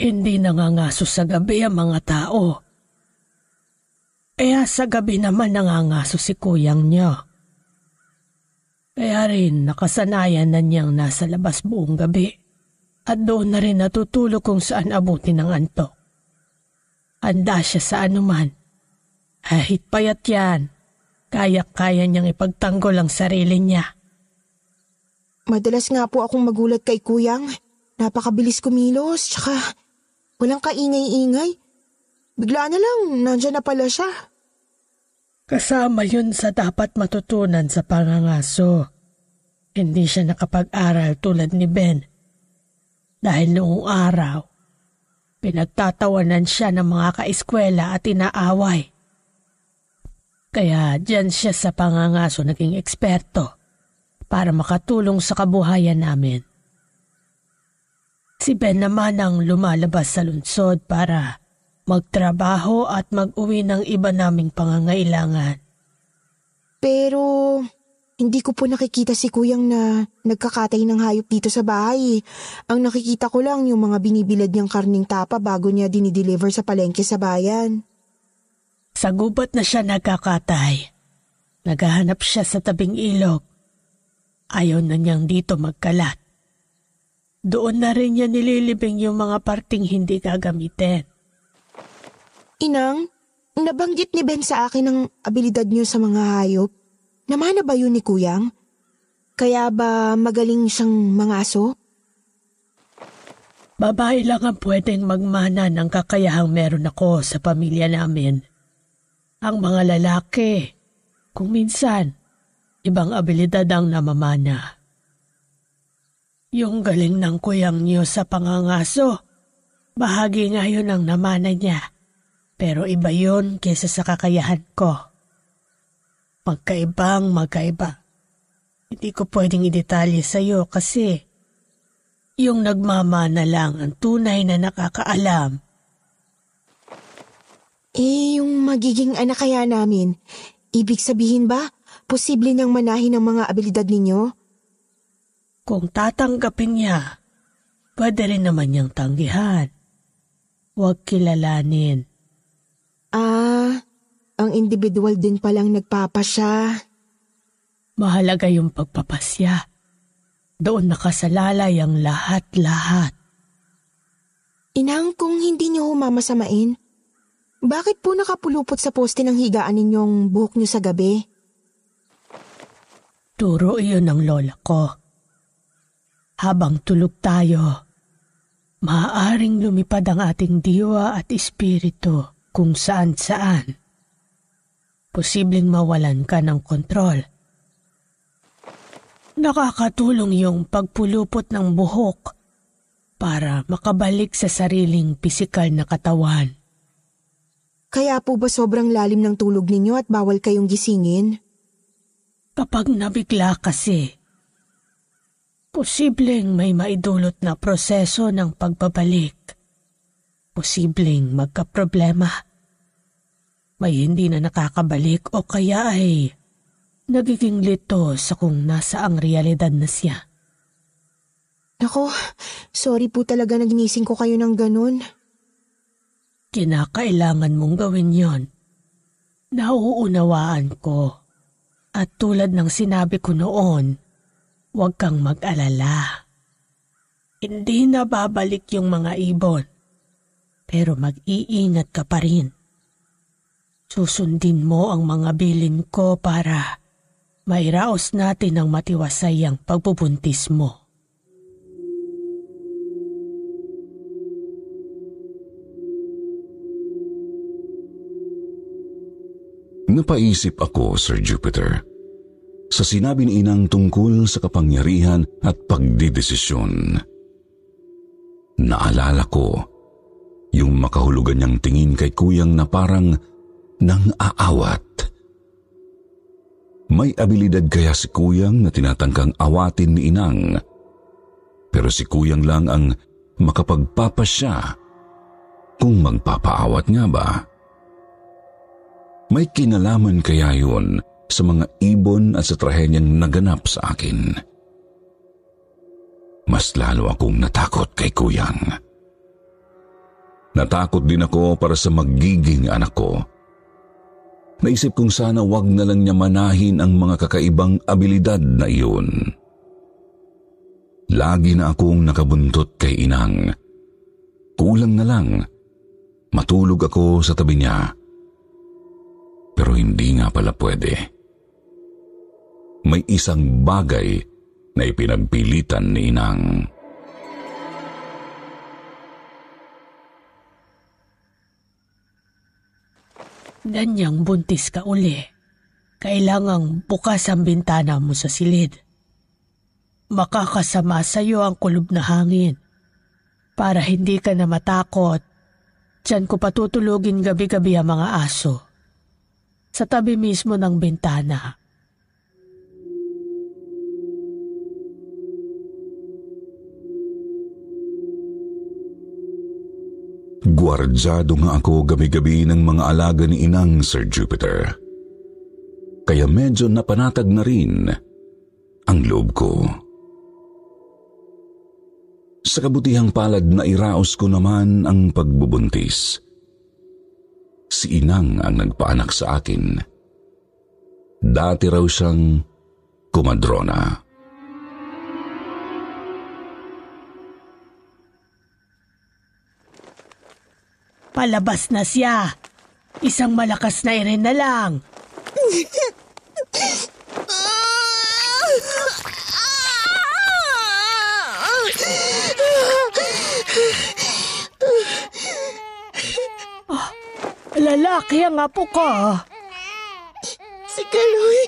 Hindi nangangaso sa gabi ang mga tao. Kaya sa gabi naman nangangaso si kuyang niya. Kaya rin nakasanayan na niyang nasa labas buong gabi at doon na rin natutulog kung saan abuti ng antok. Handa siya sa anuman. Kahit payat yan, kaya-kaya niyang ipagtanggol ang sarili niya. Madalas nga po akong magulat kay kuyang. Napakabilis kumilos, tsaka walang kaingay-ingay. Bigla na lang, nandyan na pala siya. Kasama yun sa dapat matutunan sa pangangaso. Hindi siya nakapag-aral tulad ni Ben. Dahil noong araw, pinagtatawanan siya ng mga kaeskwela at inaaway. Kaya dyan siya sa pangangaso naging eksperto para makatulong sa kabuhayan namin. Si Ben naman ang lumalabas sa lunsod para magtrabaho at mag-uwi ng iba naming pangangailangan. Pero hindi ko po nakikita si kuyang na nagkakatay ng hayop dito sa bahay. Ang nakikita ko lang yung mga binibilad niyang karning tapa bago niya dinideliver sa palengke sa bayan. Sa gubat na siya nagkakatay. Naghahanap siya sa tabing ilog. Ayaw na niyang dito magkalat. Doon na rin niya nililibing yung mga parting hindi gagamitin. Inang, nabanggit ni Ben sa akin ang abilidad niyo sa mga hayop. Namana ba yun ni Kuyang? Kaya ba magaling siyang mga aso? Babae lang ang pwedeng magmana ng kakayahang meron ako sa pamilya namin. Ang mga lalaki, kung minsan, ibang abilidad ang namamana. Yung galing ng kuyang niyo sa pangangaso, bahagi nga yun ang namana niya. Pero iba yun kesa sa kakayahan ko. Magkaibang magkaiba. Hindi ko pwedeng idetalye sa'yo kasi Yung nagmamana lang ang tunay na nakakaalam. Eh, yung magiging anak kaya namin, ibig sabihin ba, posible niyang manahin ang mga abilidad ninyo? Kung tatanggapin niya, pwede rin naman niyang tanggihan. Huwag kilalanin. Ah, ang individual din palang nagpapasya. Mahalaga yung pagpapasya. Doon nakasalalay ang lahat-lahat. Inang kung hindi niyo humamasamain, bakit po nakapulupot sa poste ng higaan ninyong buhok niyo sa gabi? Turo iyon ng lola ko. Habang tulog tayo, maaaring lumipad ang ating diwa at espiritu kung saan-saan. Posibleng mawalan ka ng kontrol Nakakatulong yung pagpulupot ng buhok para makabalik sa sariling pisikal na katawan. Kaya po ba sobrang lalim ng tulog ninyo at bawal kayong gisingin? Kapag nabigla kasi, posibleng may maidulot na proseso ng pagbabalik. Posibleng magkaproblema. May hindi na nakakabalik o kaya ay Nagiging lito sa kung nasa ang realidad na siya. Nako, sorry po talaga na ginising ko kayo ng ganun. Kinakailangan mong gawin yon. Nauunawaan ko. At tulad ng sinabi ko noon, huwag kang mag-alala. Hindi na babalik yung mga ibon. Pero mag-iingat ka pa rin. Susundin mo ang mga bilin ko para mairaos natin ang matiwasay ang pagbubuntis mo. Napaisip ako, Sir Jupiter, sa sinabi ni Inang tungkol sa kapangyarihan at pagdidesisyon. Naalala ko yung makahulugan niyang tingin kay kuyang na parang nang aawat may abilidad kaya si Kuyang na tinatangkang awatin ni Inang. Pero si Kuyang lang ang makapagpapasya kung magpapaawat nga ba. May kinalaman kaya yun sa mga ibon at sa trahenyang naganap sa akin. Mas lalo akong natakot kay Kuyang. Natakot din ako para sa magiging anak ko Naisip kong sana wag na lang niya manahin ang mga kakaibang abilidad na iyon. Lagi na akong nakabuntot kay inang. Kulang na lang, matulog ako sa tabi niya. Pero hindi nga pala pwede. May isang bagay na ipinagpilitan ni inang. Ganyang buntis ka uli. Kailangang bukas ang bintana mo sa silid. Makakasama sa iyo ang kulob na hangin. Para hindi ka na matakot, Diyan ko patutulugin gabi-gabi ang mga aso. Sa tabi mismo ng bintana. Guardyado nga ako gabi-gabi ng mga alaga ni Inang Sir Jupiter. Kaya medyo napanatag na rin ang loob ko. Sa kabutihang palad na iraos ko naman ang pagbubuntis. Si Inang ang nagpaanak sa akin. Dati raw siyang kumadrona. Palabas na siya. Isang malakas na irin na lang. oh, lalaki ang apo ko. Si Kaloy.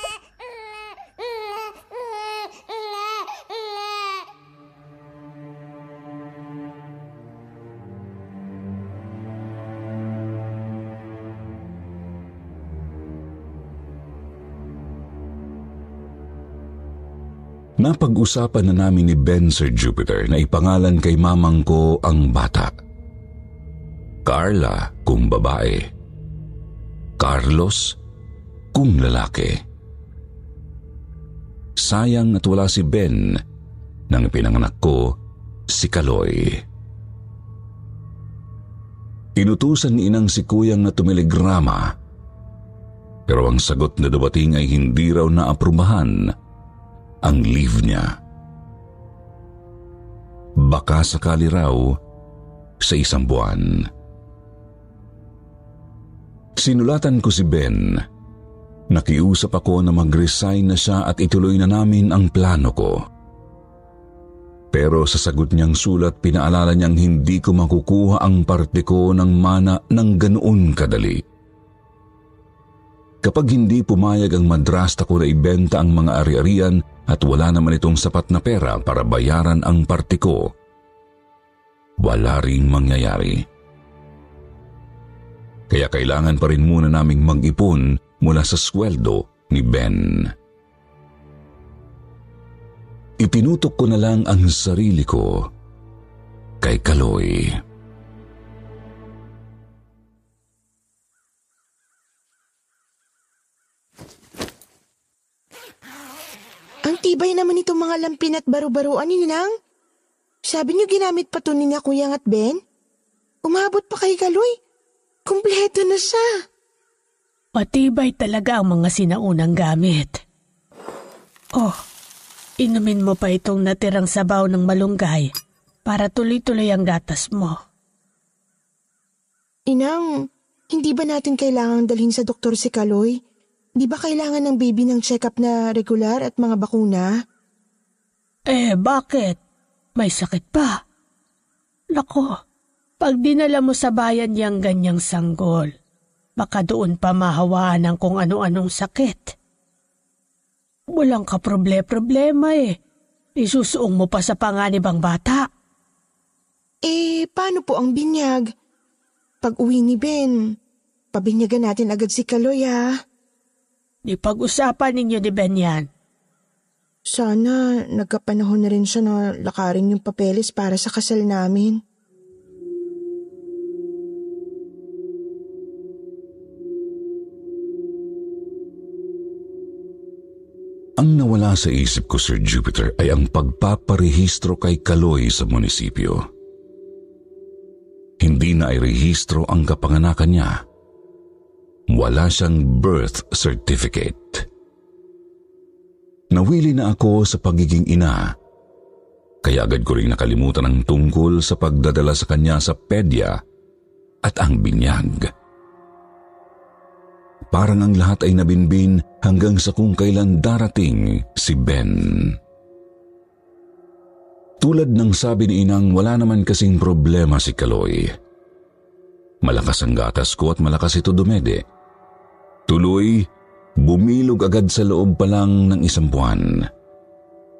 Napag-usapan na namin ni Ben Sir Jupiter na ipangalan kay mamang ko ang bata. Carla kung babae. Carlos kung lalaki. Sayang at wala si Ben nang pinanganak ko si Kaloy. Inutusan ni inang si kuyang na tumiligrama pero ang sagot na dumating ay hindi raw naaprubahan ang leave niya. Baka sakali raw sa isang buwan. Sinulatan ko si Ben. Nakiusap ako na mag-resign na siya at ituloy na namin ang plano ko. Pero sa sagot niyang sulat, pinaalala niyang hindi ko makukuha ang parte ko ng mana ng ganoon kadali. Kapag hindi pumayag ang madrasta ko na ibenta ang mga ari-arian at wala naman itong sapat na pera para bayaran ang parte ko, wala ring mangyayari. Kaya kailangan pa rin muna naming mag-ipon mula sa sweldo ni Ben. Itinutok ko na lang ang sarili ko kay Kaloy. Ang tibay naman itong mga lampin at baro-baruan ni Ninang. Sabi niyo ginamit pa to ni na Kuyang at Ben? Umabot pa kay Kaloy. Kumpleto na siya. Matibay talaga ang mga sinaunang gamit. Oh, inumin mo pa itong natirang sabaw ng malunggay para tuloy-tuloy ang gatas mo. Inang, hindi ba natin kailangang dalhin sa doktor si Kaloy? Di ba kailangan ng baby ng check-up na regular at mga bakuna? Eh, bakit? May sakit pa. Nako, pag dinala mo sa bayan yang ganyang sanggol, baka doon pa mahawaan ng kung ano-anong sakit. Walang ka problema eh. Isusuong mo pa sa panganib ang bata. Eh, paano po ang binyag? Pag uwi ni Ben, pabinyagan natin agad si Kaloy ha. Di pag-usapan ninyo ni Ben yan. Sana nagkapanahon na rin siya na lakarin yung papeles para sa kasal namin. Ang nawala sa isip ko, Sir Jupiter, ay ang pagpaparehistro kay Kaloy sa munisipyo. Hindi na ay rehistro ang kapanganakan niya. Wala siyang birth certificate. Nawili na ako sa pagiging ina, kaya agad ko rin nakalimutan ang tungkol sa pagdadala sa kanya sa pedya at ang binyag. Parang ang lahat ay nabinbin hanggang sa kung kailan darating si Ben. Tulad ng sabi ni Inang, wala naman kasing problema si Kaloy. Malakas ang gatas ko at malakas ito dumede. Tuloy, bumilog agad sa loob pa lang ng isang buwan.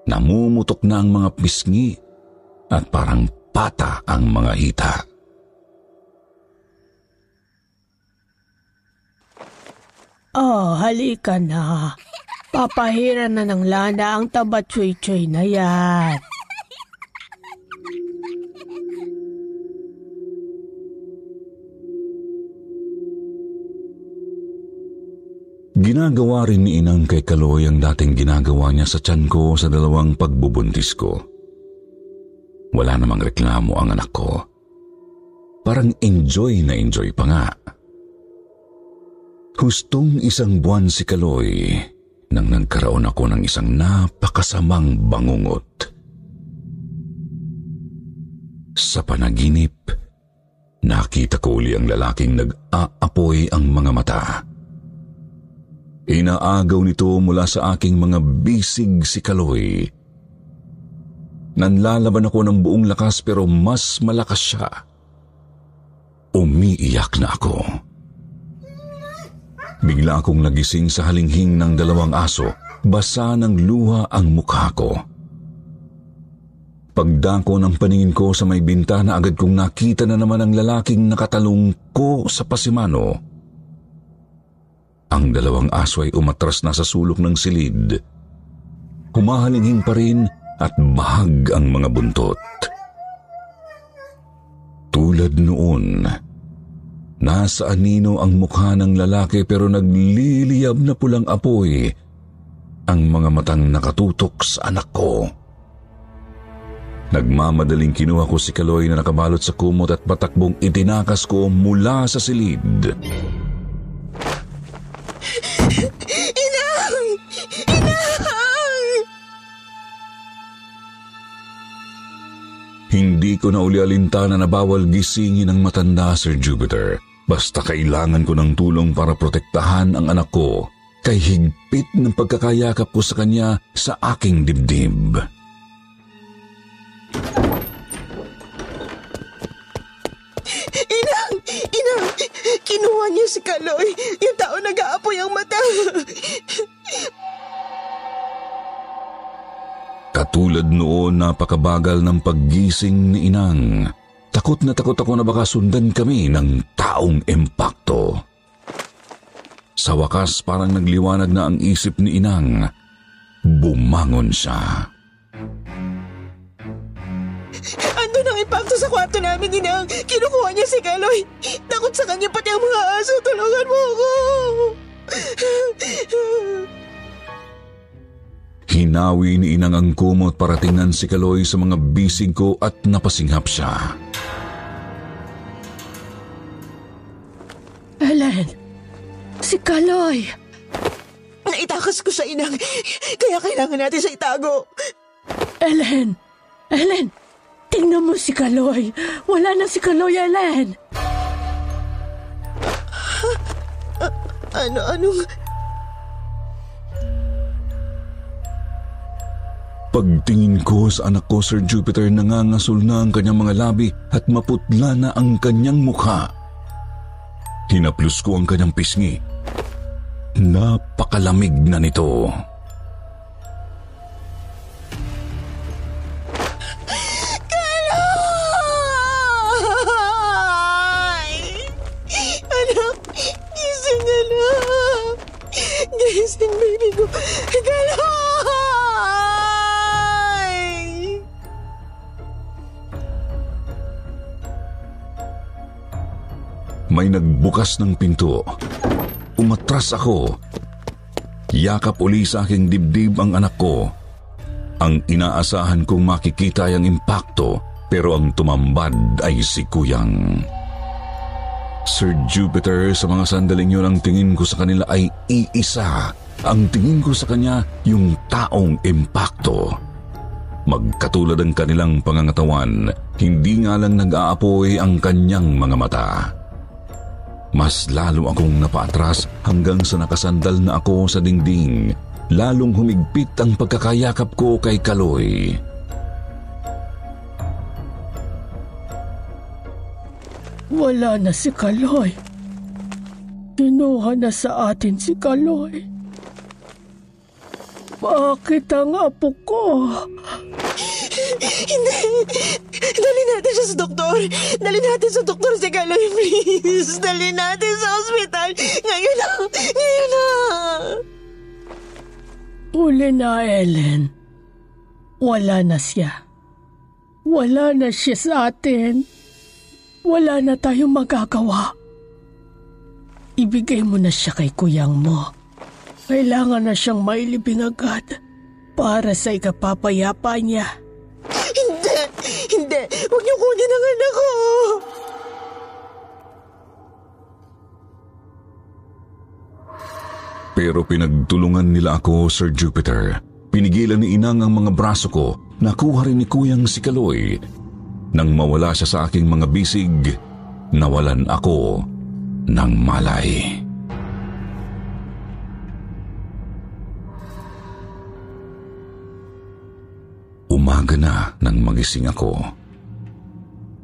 Namumutok na ang mga pisngi at parang pata ang mga hita. Oh, halika na. Papahiran na ng lana ang taba choy na yan. Ginagawa rin ni Inang kay Kaloy ang dating ginagawa niya sa tiyan ko sa dalawang pagbubuntis ko. Wala namang reklamo ang anak ko. Parang enjoy na enjoy pa nga. Hustong isang buwan si Kaloy nang nagkaroon ako ng isang napakasamang bangungot. Sa panaginip, nakita ko uli ang lalaking nag-aapoy ang mga mata. Inaagaw nito mula sa aking mga bisig si Kaloy. Nanlalaban ako ng buong lakas pero mas malakas siya. Umiiyak na ako. Bigla akong nagising sa halinghing ng dalawang aso. Basa ng luha ang mukha ko. Pagdako ng paningin ko sa may bintana agad kong nakita na naman ang lalaking nakatalong ko sa pasimano. Ang dalawang aso ay umatras na sa sulok ng silid. humahalinging pa rin at bahag ang mga buntot. Tulad noon, nasa anino ang mukha ng lalaki pero nagliliyab na pulang apoy ang mga matang nakatutok sa anak ko. Nagmamadaling kinuha ko si Kaloy na nakabalot sa kumot at patakbong itinakas ko mula sa silid. Inang! Inang! Hindi ko na uli alintana na bawal gisingin ang matanda, Sir Jupiter. Basta kailangan ko ng tulong para protektahan ang anak ko kay higpit ng pagkakayakap ko sa kanya sa aking dibdib. Inang! Inang! Kinuha niyo si Kaloy, yung tao nag-aapoy ang mata. Katulad noon napakabagal ng paggising ni Inang. Takot na takot ako na baka sundan kami ng taong impacto. Sa wakas parang nagliwanag na ang isip ni Inang. Bumangon siya. Impacto sa kwarto namin, Inang. Kinukuha niya si Kaloy. Takot sa kanya pati ang mga aso. Tulungan mo ako. Hinawi ni Inang ang kumot para tingnan si Kaloy sa mga bisig ko at napasinghap siya. Ellen! Si Kaloy! Naitakas ko siya, Inang. Kaya kailangan natin siya itago. Ellen! Ellen! Tingnan mo si Kaloy! Wala na si Kaloy, Ellen! Ano, anong... Pagtingin ko sa anak ko, Sir Jupiter, nangangasol na ang kanyang mga labi at maputla na ang kanyang mukha. Hinaplos ko ang kanyang pisngi. Napakalamig na nito. Kaloy! Gising, baby ko. Kaloy! May nagbukas ng pinto. Umatras ako. Yakap uli sa aking dibdib ang anak ko. Ang inaasahan kong makikita ay ang impacto pero ang tumambad ay si Kuyang. Sir Jupiter, sa mga sandaling yun ang tingin ko sa kanila ay iisa. Ang tingin ko sa kanya yung taong impacto. Magkatulad ang kanilang pangangatawan, hindi nga lang nag-aapoy ang kanyang mga mata. Mas lalo akong napaatras hanggang sa nakasandal na ako sa dingding. Lalong humigpit ang pagkakayakap ko kay Kaloy. Wala na si Kaloy. Kinuha na sa atin si Kaloy. Bakit ang apo ko? Hindi! Dali natin siya sa doktor! Dali natin sa doktor si Kaloy, please! Dali natin sa ospital! Ngayon na! Ngayon na! Uli na, Ellen. Wala na siya. Wala na siya sa atin. Wala na tayong magagawa. Ibigay mo na siya kay kuyang mo. Kailangan na siyang mailibing agad para sa ikapapayapa niya. Hindi! Hindi! Huwag niyo kunin ang anak ko! Pero pinagtulungan nila ako, Sir Jupiter. Pinigilan ni Inang ang mga braso ko. Nakuha rin ni Kuyang si Kaloy. Nang mawala siya sa aking mga bisig, nawalan ako ng malay. Umaga na nang magising ako.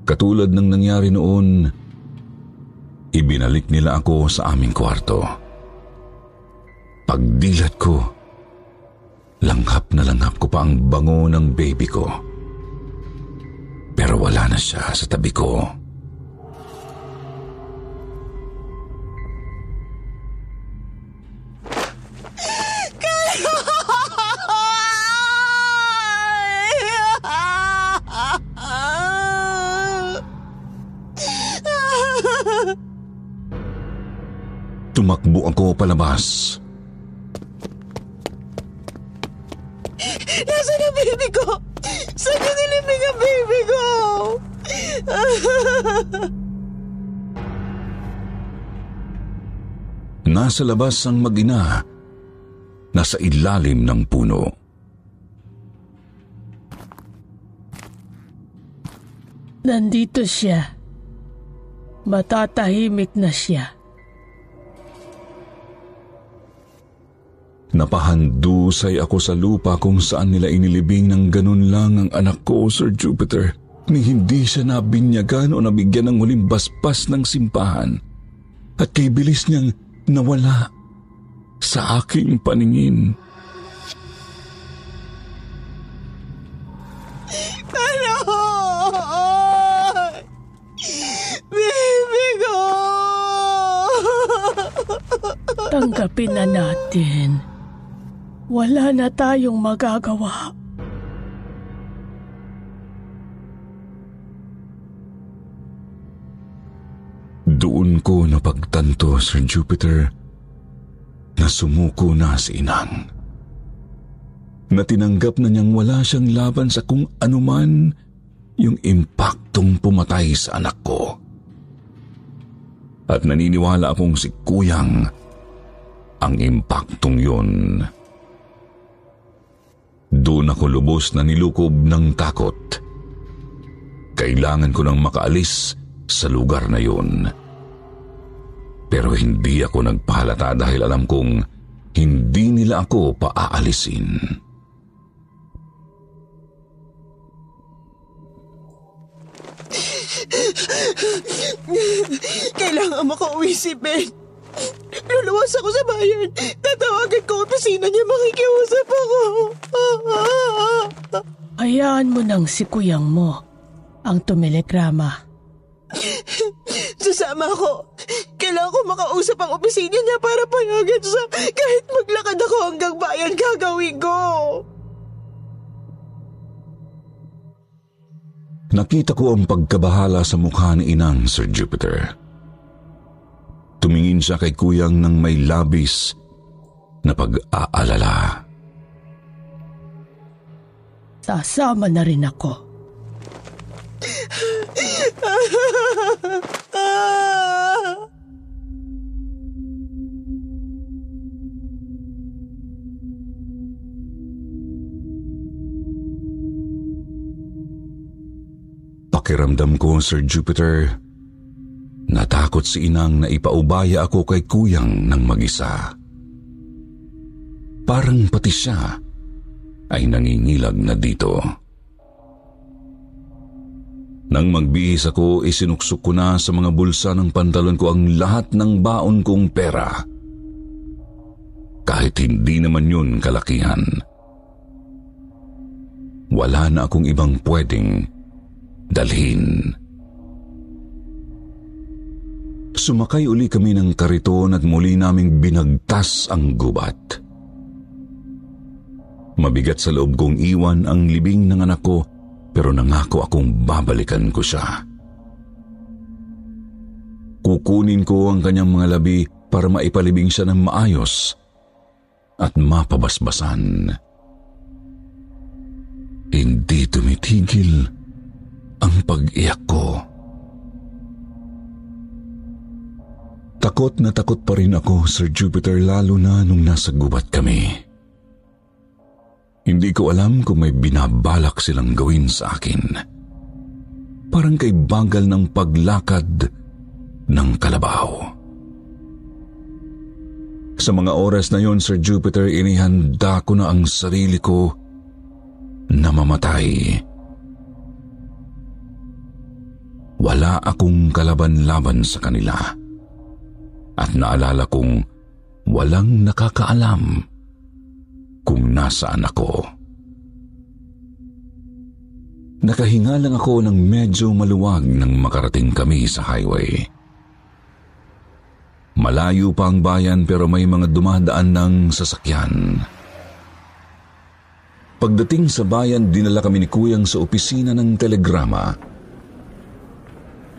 Katulad ng nangyari noon, ibinalik nila ako sa aming kwarto. Pagdilat ko, langhap na langhap ko pa ang bango ng baby ko. Pero wala na siya sa tabi ko. Palabas. Nasaan ang baby ko? Saan niyo nilibing ang baby ko? Nasa labas ang magina. Nasa ilalim ng puno. Nandito siya. Matatahimik na siya. Napahandusay ako sa lupa kung saan nila inilibing ng ganun lang ang anak ko, Sir Jupiter. Ni hindi siya nabinyagan o nabigyan ng huling baspas ng simbahan. At kay bilis niyang nawala sa aking paningin. Ano? Baby ko! Tanggapin na natin. Wala na tayong magagawa. Doon ko napagtanto, Sir Jupiter, na sumuko na si Inang. Na tinanggap na niyang wala siyang laban sa kung anuman yung impaktong pumatay sa anak ko. At naniniwala akong si Kuyang ang impaktong yun. Doon ako lubos na nilukob ng takot. Kailangan ko nang makaalis sa lugar na yun. Pero hindi ako nagpahalata dahil alam kong hindi nila ako paaalisin. Kailangan makauwi si Ben. Luluwas ako sa bayan. Tatawagan ko opisina niya. Makikiusap ako. Hayaan mo nang si kuyang mo ang tumelegrama. Sasama ako. Kailangan ko makausap ang opisina niya para payagan siya. Kahit maglakad ako hanggang bayan, gagawin ko. Nakita ko ang pagkabahala sa mukha ni Inang, Sir Jupiter. Tumingin siya kay Kuyang ng may labis na pag-aalala. Sasama na rin ako. Pakiramdam ko, Sir Jupiter, natakot si Inang na ipaubaya ako kay Kuyang ng mag-isa. Parang pati siya ay nangingilag na dito. Nang magbihis ako, isinuksok ko na sa mga bulsa ng pantalon ko ang lahat ng baon kong pera. Kahit hindi naman yun kalakihan. Wala na akong ibang pwedeng dalhin. Sumakay uli kami ng kariton at muli naming binagtas ang gubat. Mabigat sa loob kong iwan ang libing ng anak ko pero nangako akong babalikan ko siya. Kukunin ko ang kanyang mga labi para maipalibing siya ng maayos at mapabasbasan. Hindi tumitigil ang pag-iyak ko. Takot na takot pa rin ako, Sir Jupiter, lalo na nung nasa gubat kami. Hindi ko alam kung may binabalak silang gawin sa akin. Parang kay bagal ng paglakad ng kalabaw. Sa mga oras na yon, Sir Jupiter, inihanda ko na ang sarili ko na mamatay. Wala akong kalaban-laban sa kanila. At naalala kong walang nakakaalam kung nasaan ako. Nakahinga lang ako ng medyo maluwag nang makarating kami sa highway. Malayo pa ang bayan pero may mga dumadaan ng sasakyan. Pagdating sa bayan, dinala kami ni Kuyang sa opisina ng telegrama.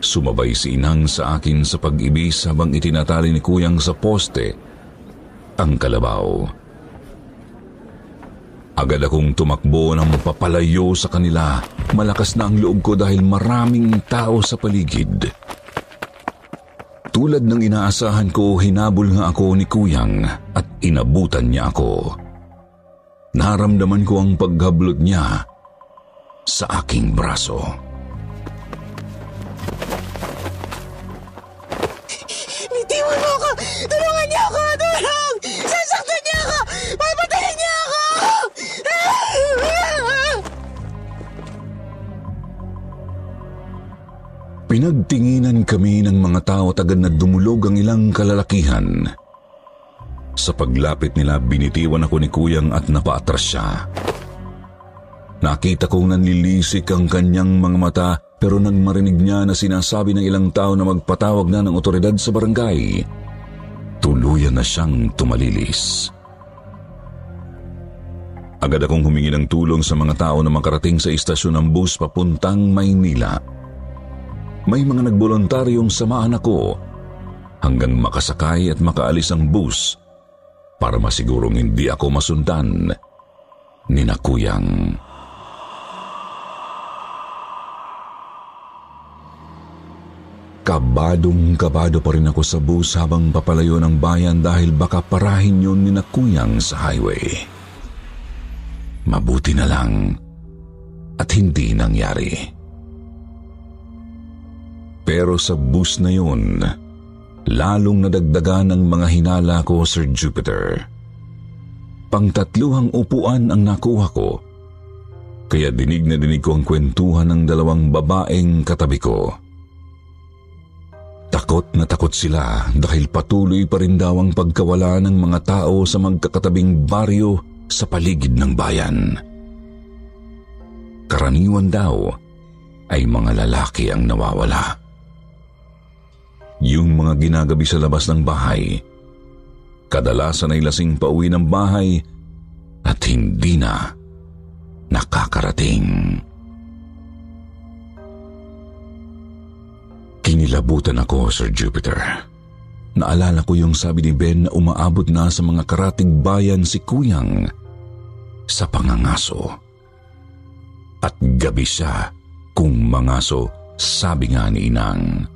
Sumabay si Inang sa akin sa pag-ibis habang itinatali ni Kuyang sa poste ang kalabaw. Agad akong tumakbo ng papalayo sa kanila. Malakas na ang loob ko dahil maraming tao sa paligid. Tulad ng inaasahan ko, hinabol nga ako ni Kuyang at inabutan niya ako. Naramdaman ko ang paghablot niya sa aking braso. Pinagtinginan kami ng mga tao at agad na dumulog ang ilang kalalakihan. Sa paglapit nila, binitiwan ako ni Kuyang at napaatras siya. Nakita kong nanlilisik ang kanyang mga mata pero nang marinig niya na sinasabi ng ilang tao na magpatawag na ng otoridad sa barangay, tuluyan na siyang tumalilis. Agad akong humingi ng tulong sa mga tao na makarating sa istasyon ng bus papuntang Maynila. May mga nagboluntaryong samahan ako hanggang makasakay at makaalis ang bus para masigurong hindi ako masundan ni Nakuyang. Kabadong kabado pa rin ako sa bus habang papalayo ng bayan dahil baka parahin yun ni Nakuyang sa highway. Mabuti na lang at hindi nangyari. Pero sa bus na yun, lalong nadagdagan ang mga hinala ko, Sir Jupiter. Pangtatluhang upuan ang nakuha ko, kaya dinig na dinig ko ang kwentuhan ng dalawang babaeng katabi ko. Takot na takot sila dahil patuloy pa rin daw ang pagkawala ng mga tao sa magkakatabing baryo sa paligid ng bayan. Karaniwan daw ay mga lalaki ang nawawala. Yung mga ginagabi sa labas ng bahay, kadalasan ay lasing pauwi ng bahay at hindi na nakakarating. Kinilabutan ako, Sir Jupiter. Naalala ko yung sabi ni Ben na umaabot na sa mga karatig bayan si Kuyang sa pangangaso. At gabi siya kung mangaso, sabi nga ni Inang.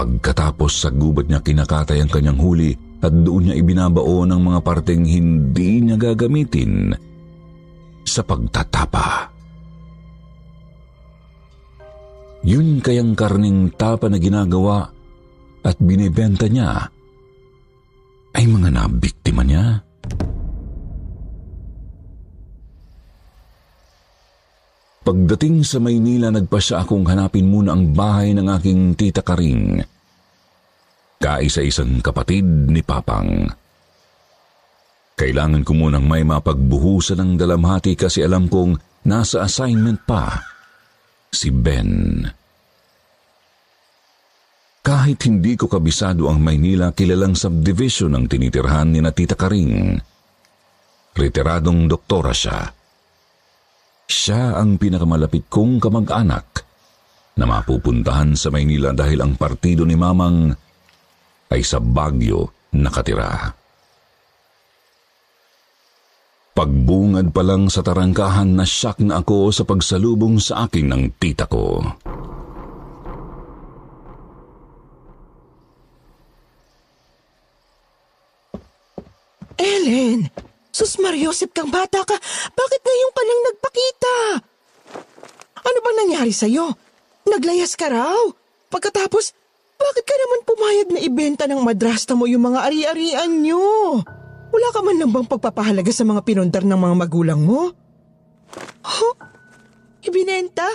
Pagkatapos sa gubat niya kinakatay ang kanyang huli at doon niya ibinabao ng mga parteng hindi niya gagamitin sa pagtatapa. Yun kayang karning tapa na ginagawa at binibenta niya ay mga nabiktima niya. Pagdating sa Maynila, nagpa siya akong hanapin muna ang bahay ng aking tita Karing. Kaisa-isang kapatid ni Papang. Kailangan ko munang may mapagbuhusan ng dalamhati kasi alam kong nasa assignment pa si Ben. Kahit hindi ko kabisado ang Maynila, kilalang subdivision ang tinitirhan ni na Tita Karing. Retiradong doktora siya. Siya ang pinakamalapit kong kamag-anak na mapupuntahan sa Maynila dahil ang partido ni Mamang ay sa Bagyo nakatira. Pagbungad pa lang sa tarangkahan na shock na ako sa pagsalubong sa akin ng tita ko. Ellen! Sus Mariosep kang bata ka! Bakit ngayon ka lang nagpakita? Ano bang nangyari sa'yo? Naglayas ka raw? Pagkatapos, bakit ka naman pumayag na ibenta ng madrasta mo yung mga ari-arian nyo? Wala ka man lang bang pagpapahalaga sa mga pinundar ng mga magulang mo? Huh? Ibinenta?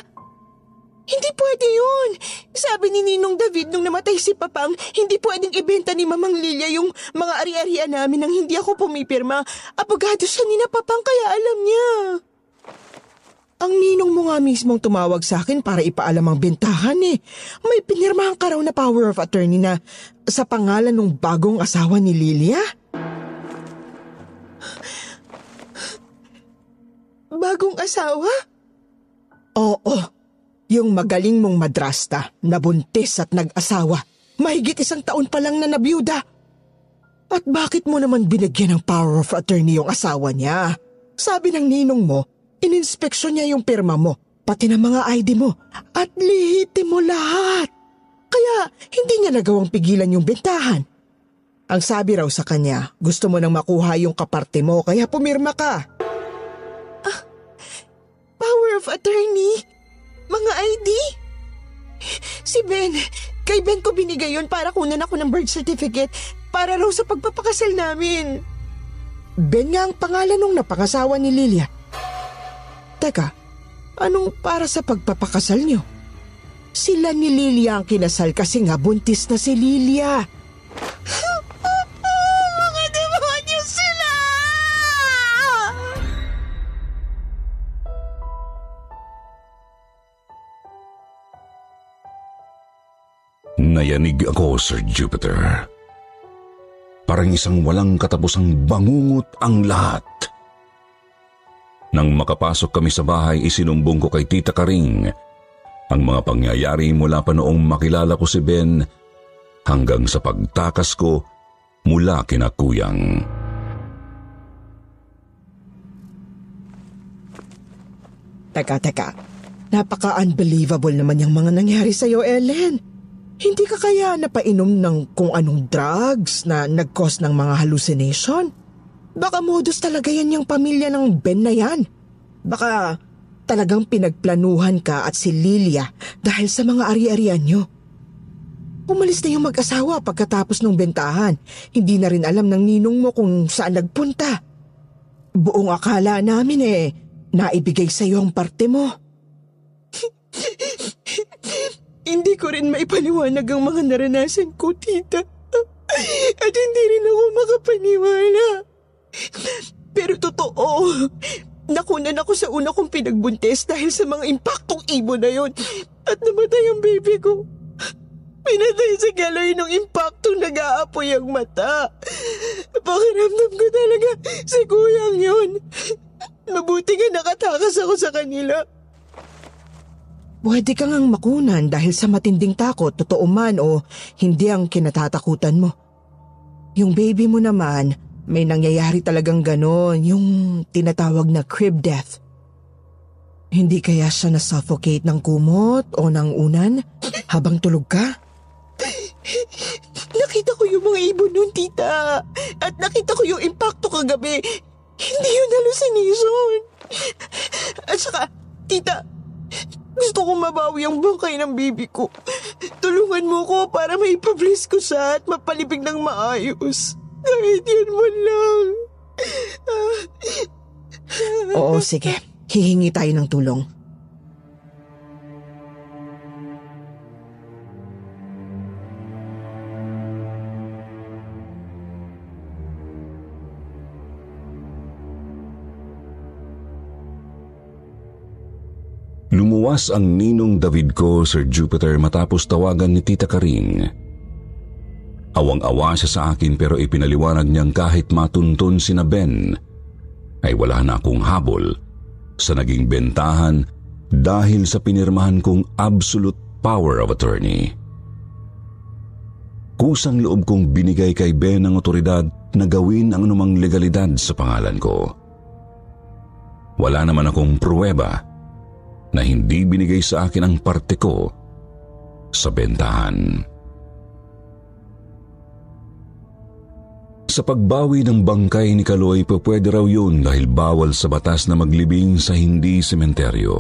Hindi pwede yun. Sabi ni Ninong David nung namatay si Papang, hindi pwedeng ibenta ni Mamang Lilia yung mga ari-arian namin nang hindi ako pumipirma. Abogado siya ni na Papang kaya alam niya. Ang ninong mo nga mismong tumawag sa akin para ipaalam ang bentahan eh. May pinirmahan ka raw na power of attorney na sa pangalan ng bagong asawa ni Lilia. Bagong asawa? Oo. Yung magaling mong madrasta, nabuntis at nag-asawa. Mahigit isang taon pa lang na nabiyuda. At bakit mo naman binigyan ng power of attorney yung asawa niya? Sabi ng ninong mo, ininspeksyon niya yung pirma mo, pati ng mga ID mo, at lihitin mo lahat. Kaya hindi niya nagawang pigilan yung bentahan. Ang sabi raw sa kanya, gusto mo nang makuha yung kaparte mo kaya pumirma ka. Ah, power of attorney? Mga ID? Si Ben, kay Ben ko binigay yun para kunan ako ng birth certificate para raw sa pagpapakasal namin. Ben nga ang pangalan nung napangasawa ni Lilia. Teka, anong para sa pagpapakasal niyo? Sila ni Lilia ang kinasal kasi nga buntis na si Lilia. Mga demonyo sila! Nayanig ako, Sir Jupiter. Parang isang walang katapusang bangungot ang lahat. Nang makapasok kami sa bahay, isinumbong ko kay Tita Karing ang mga pangyayari mula pa noong makilala ko si Ben hanggang sa pagtakas ko mula kina Kuyang. Teka, teka. Napaka-unbelievable naman yung mga nangyari sa'yo, Ellen. Hindi ka kaya napainom ng kung anong drugs na nag-cause ng mga hallucination? Baka modus talaga yan yung pamilya ng Ben na yan. Baka talagang pinagplanuhan ka at si Lilia dahil sa mga ari-arian nyo. Umalis na yung mag-asawa pagkatapos ng bentahan. Hindi na rin alam ng ninong mo kung saan nagpunta. Buong akala namin eh, naibigay sa iyo ang parte mo. hindi ko rin maipaliwanag ang mga naranasan ko, tita. At hindi rin ako makapaniwala. Pero totoo, nakunan ako sa una kong pinagbuntis dahil sa mga impaktong ibon na yon at namatay ang baby ko. Pinatay sa galoy ng impaktong nag-aapoy ang mata. Pakiramdam ko talaga si kuyang yun. Mabuti nga nakatakas ako sa kanila. Pwede kang ang makunan dahil sa matinding takot, totoo man o hindi ang kinatatakutan mo. Yung baby mo naman, may nangyayari talagang ganon, yung tinatawag na crib death. Hindi kaya siya na-suffocate ng kumot o ng unan habang tulog ka? Nakita ko yung mga ibon nun, tita. At nakita ko yung impacto kagabi. Hindi yun hallucination. At saka, tita, gusto kong mabawi ang bangkay ng bibi ko. Tulungan mo ko para maipabliss ko siya at mapalibig ng maayos. Kahit yun mo lang. Oo, sige. Hihingi tayo ng tulong. Lumuwas ang ninong David ko, Sir Jupiter, matapos tawagan ni Tita Karing. Awang-awa siya sa akin pero ipinaliwanag niyang kahit matuntun si na Ben, ay wala na akong habol sa naging bentahan dahil sa pinirmahan kong absolute power of attorney. Kusang loob kong binigay kay Ben ang otoridad na gawin ang anumang legalidad sa pangalan ko. Wala naman akong pruweba na hindi binigay sa akin ang parte ko sa bentahan. Sa pagbawi ng bangkay ni Kaloy, pwede raw yun dahil bawal sa batas na maglibing sa hindi sementeryo.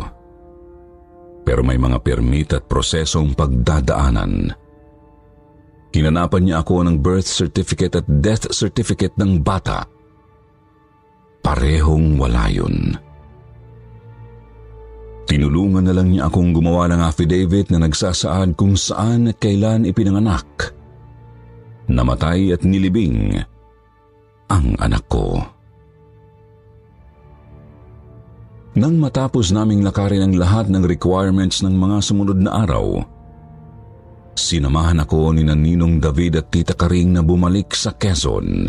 Pero may mga permit at prosesong pagdadaanan. Kinanapan niya ako ng birth certificate at death certificate ng bata. Parehong wala yun. Tinulungan na lang niya akong gumawa ng affidavit na nagsasaad kung saan at kailan ipinanganak. Namatay at nilibing ang anak ko. Nang matapos naming lakarin ang lahat ng requirements ng mga sumunod na araw, sinamahan ako ni Naninong David at Tita Karing na bumalik sa Quezon.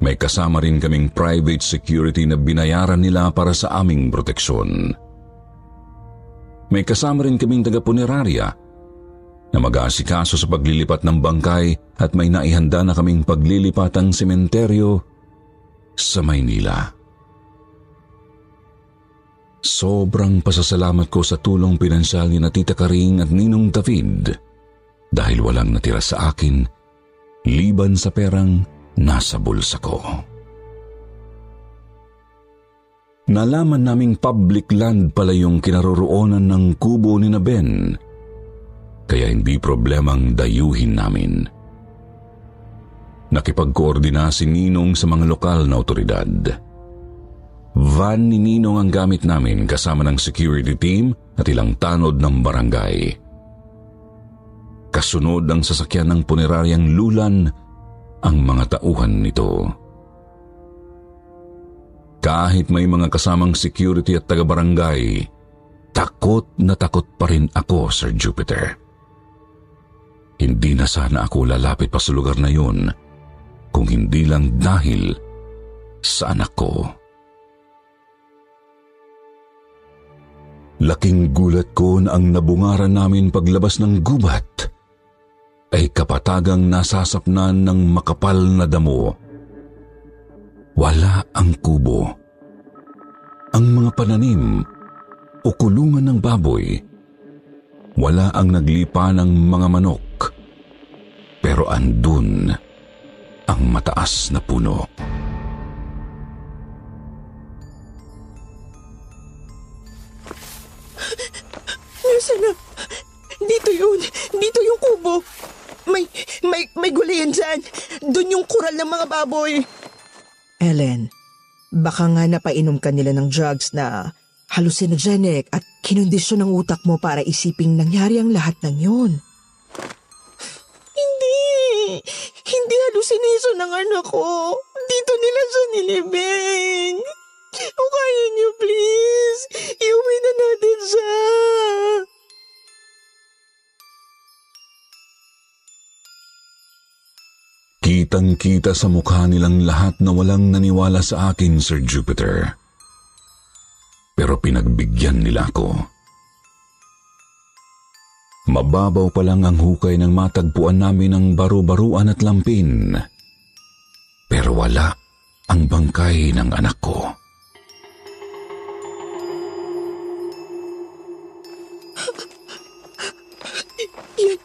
May kasama rin kaming private security na binayaran nila para sa aming proteksyon. May kasama rin kaming taga-punerarya na mag-aasikaso sa paglilipat ng bangkay at may naihanda na kaming paglilipatang sementeryo sa Maynila. Sobrang pasasalamat ko sa tulong pinansyal ni na Karing at Ninong David dahil walang natira sa akin liban sa perang nasa bulsa ko. Nalaman naming public land pala yung kinaroroonan ng kubo ni na Ben, kaya hindi problemang dayuhin namin. Nakipagkoordina si Ninong sa mga lokal na otoridad. Van ni Ninong ang gamit namin kasama ng security team at ilang tanod ng barangay. Kasunod ang sasakyan ng puneraryang lulan ang mga tauhan nito. Kahit may mga kasamang security at taga-barangay, takot na takot pa rin ako, Sir Jupiter. Hindi na sana ako lalapit pa sa lugar na yun kung hindi lang dahil sa anak ko. Laking gulat ko na ang nabungaran namin paglabas ng gubat ay kapatagang nasasapnan ng makapal na damo. Wala ang kubo. Ang mga pananim o kulungan ng baboy. Wala ang naglipa ng mga manok. Pero andun ang mataas na puno. Nasaan na? Dito yun. Dito yung kubo. May, may, may gulayan dyan. Doon yung kural ng mga baboy. Ellen, baka nga napainom ka nila ng drugs na hallucinogenic at kinondisyon ng utak mo para isiping nangyari ang lahat ng yun. Hindi. Hallucination ng anak ko. Dito nila siya nilibing. O kaya niyo please, iuwi na natin siya. Kitang-kita sa mukha nilang lahat na walang naniwala sa akin, Sir Jupiter. Pero pinagbigyan nila ako. Mababaw pa lang ang hukay ng matagpuan namin ng baru-baruan at lampin. Pero wala ang bangkay ng anak ko. Yan,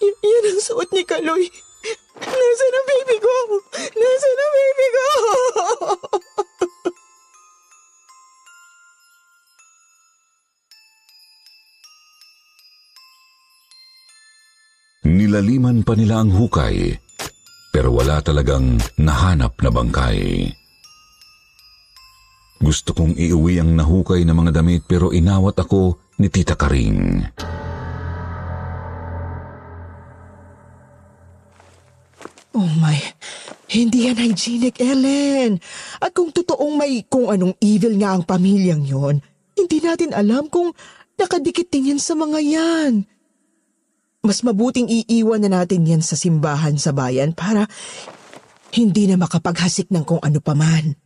y- yan ang suot ni Kaloy. Nasaan ang baby ko? Nasaan ang baby ko? Nilaliman pa nila ang hukay, pero wala talagang nahanap na bangkay. Gusto kong iuwi ang nahukay na mga damit pero inawat ako ni Tita Karing. Oh my, hindi yan hygienic, Ellen. At kung totoong may kung anong evil nga ang pamilyang yon, hindi natin alam kung nakadikit din yan sa mga yan. Mas mabuting iiwan na natin yan sa simbahan sa bayan para hindi na makapaghasik ng kung ano paman.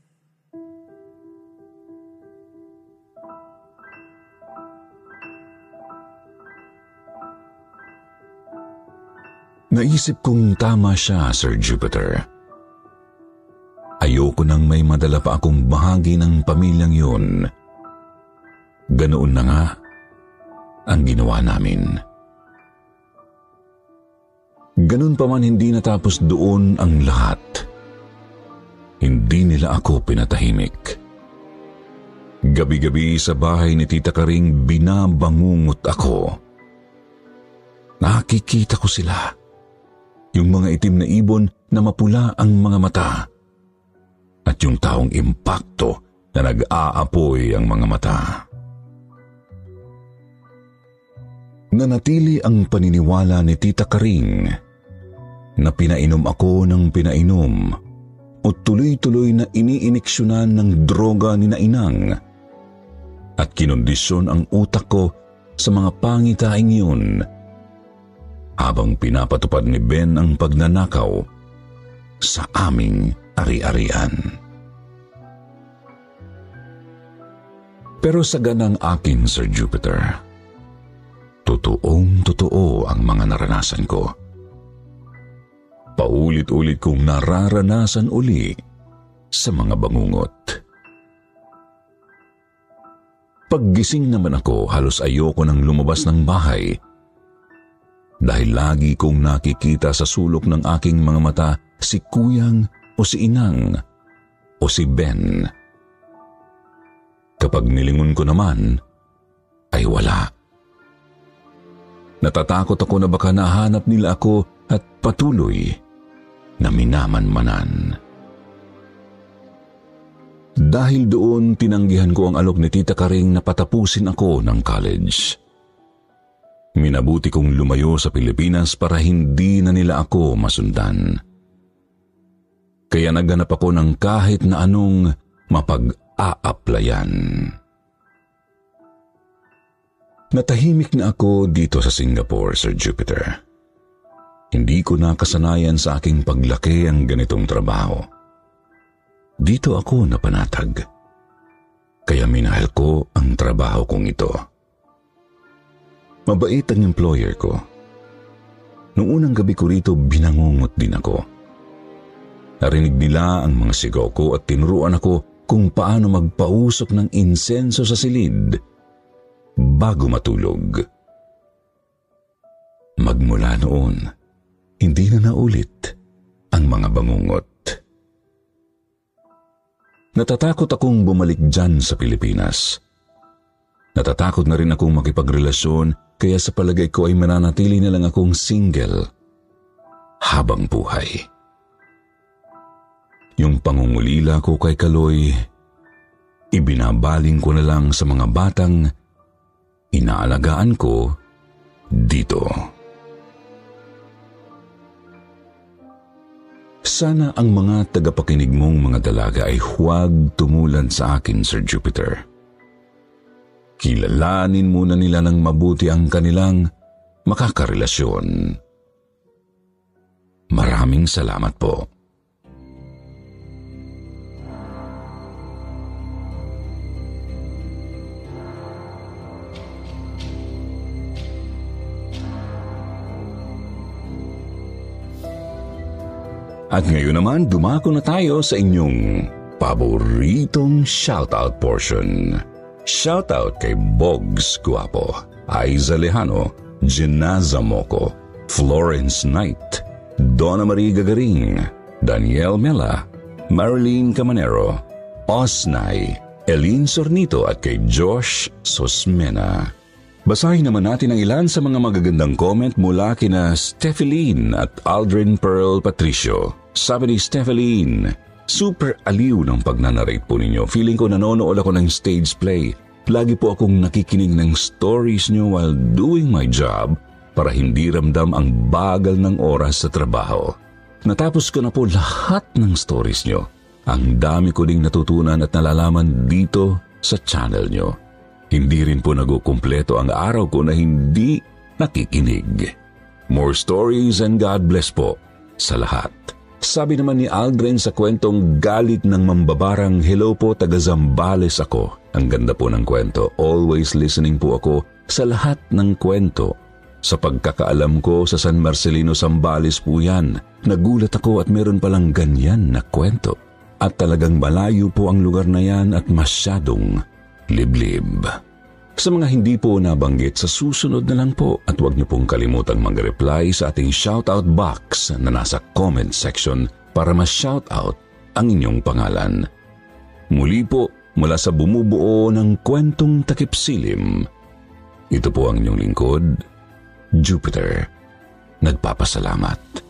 Naisip kong tama siya, Sir Jupiter. Ayoko nang may madala pa akong bahagi ng pamilyang yun. Ganoon na nga ang ginawa namin. Ganun pa man hindi natapos doon ang lahat. Hindi nila ako pinatahimik. Gabi-gabi sa bahay ni Tita Karing binabangungot ako. Nakikita ko sila. Yung mga itim na ibon na mapula ang mga mata. At yung taong impakto na nag-aapoy ang mga mata. Nanatili ang paniniwala ni Tita Karing na pinainom ako ng pinainom o tuloy-tuloy na iniiniksyonan ng droga ni Nainang at kinondisyon ang utak ko sa mga pangitaing yun habang pinapatupad ni Ben ang pagnanakaw sa aming ari-arian. Pero sa ganang akin, Sir Jupiter, totoong totoo ang mga naranasan ko. Paulit-ulit kong nararanasan uli sa mga bangungot. Paggising naman ako, halos ayoko nang lumabas ng bahay dahil lagi kong nakikita sa sulok ng aking mga mata si Kuyang o si Inang o si Ben. Kapag nilingon ko naman, ay wala. Natatakot ako na baka nahanap nila ako at patuloy na minamanmanan. Dahil doon, tinanggihan ko ang alok ni Tita Karing na patapusin ako ng college. Minabuti kong lumayo sa Pilipinas para hindi na nila ako masundan. Kaya naghanap ako ng kahit na anong mapag-aaplayan. Natahimik na ako dito sa Singapore, Sir Jupiter. Hindi ko nakasanayan sa aking paglaki ang ganitong trabaho. Dito ako napanatag. Kaya minahal ko ang trabaho kong ito. Mabait ang employer ko. Noong unang gabi ko rito, binangungot din ako. Narinig nila ang mga sigaw ko at tinuruan ako kung paano magpausok ng insenso sa silid bago matulog. Magmula noon, hindi na naulit ang mga bangungot. Natatakot akong bumalik dyan sa Pilipinas. Natatakot na rin akong makipagrelasyon kaya sa palagay ko ay mananatili na lang akong single habang buhay. Yung pangungulila ko kay Kaloy, ibinabaling ko na lang sa mga batang inaalagaan ko dito. Sana ang mga tagapakinig mong mga dalaga ay huwag tumulad sa akin, Sir Jupiter. Kilalanin muna nila ng mabuti ang kanilang makakarelasyon. Maraming salamat po. At ngayon naman, dumako na tayo sa inyong paboritong shoutout portion. Shoutout kay Bogs Guapo, Aiza Lejano, Jenaza Moco, Florence Knight, Donna Marie Gagaring, Daniel Mela, Marilyn Camanero, Osnay, Elin Sornito at kay Josh Sosmena. Basahin naman natin ang ilan sa mga magagandang comment mula kina Stepheline at Aldrin Pearl Patricio. Sabi ni Stepheline, super aliw ng pagnanarate po ninyo. Feeling ko nanonood ako ng stage play. Lagi po akong nakikinig ng stories nyo while doing my job para hindi ramdam ang bagal ng oras sa trabaho. Natapos ko na po lahat ng stories nyo. Ang dami ko ding natutunan at nalalaman dito sa channel nyo. Hindi rin po nagukumpleto ang araw ko na hindi nakikinig. More stories and God bless po sa lahat. Sabi naman ni Aldrin sa kwentong Galit ng Mambabarang, Hello po, taga Zambales ako. Ang ganda po ng kwento. Always listening po ako sa lahat ng kwento. Sa pagkakaalam ko sa San Marcelino, Zambales po yan. Nagulat ako at meron palang ganyan na kwento. At talagang malayo po ang lugar na yan at masyadong liblib. Sa mga hindi po nabanggit, sa susunod na lang po at huwag niyo pong kalimutang mag-reply sa ating shoutout box na nasa comment section para ma-shoutout ang inyong pangalan. Muli po mula sa bumubuo ng kwentong takipsilim. Ito po ang inyong lingkod, Jupiter. Nagpapasalamat.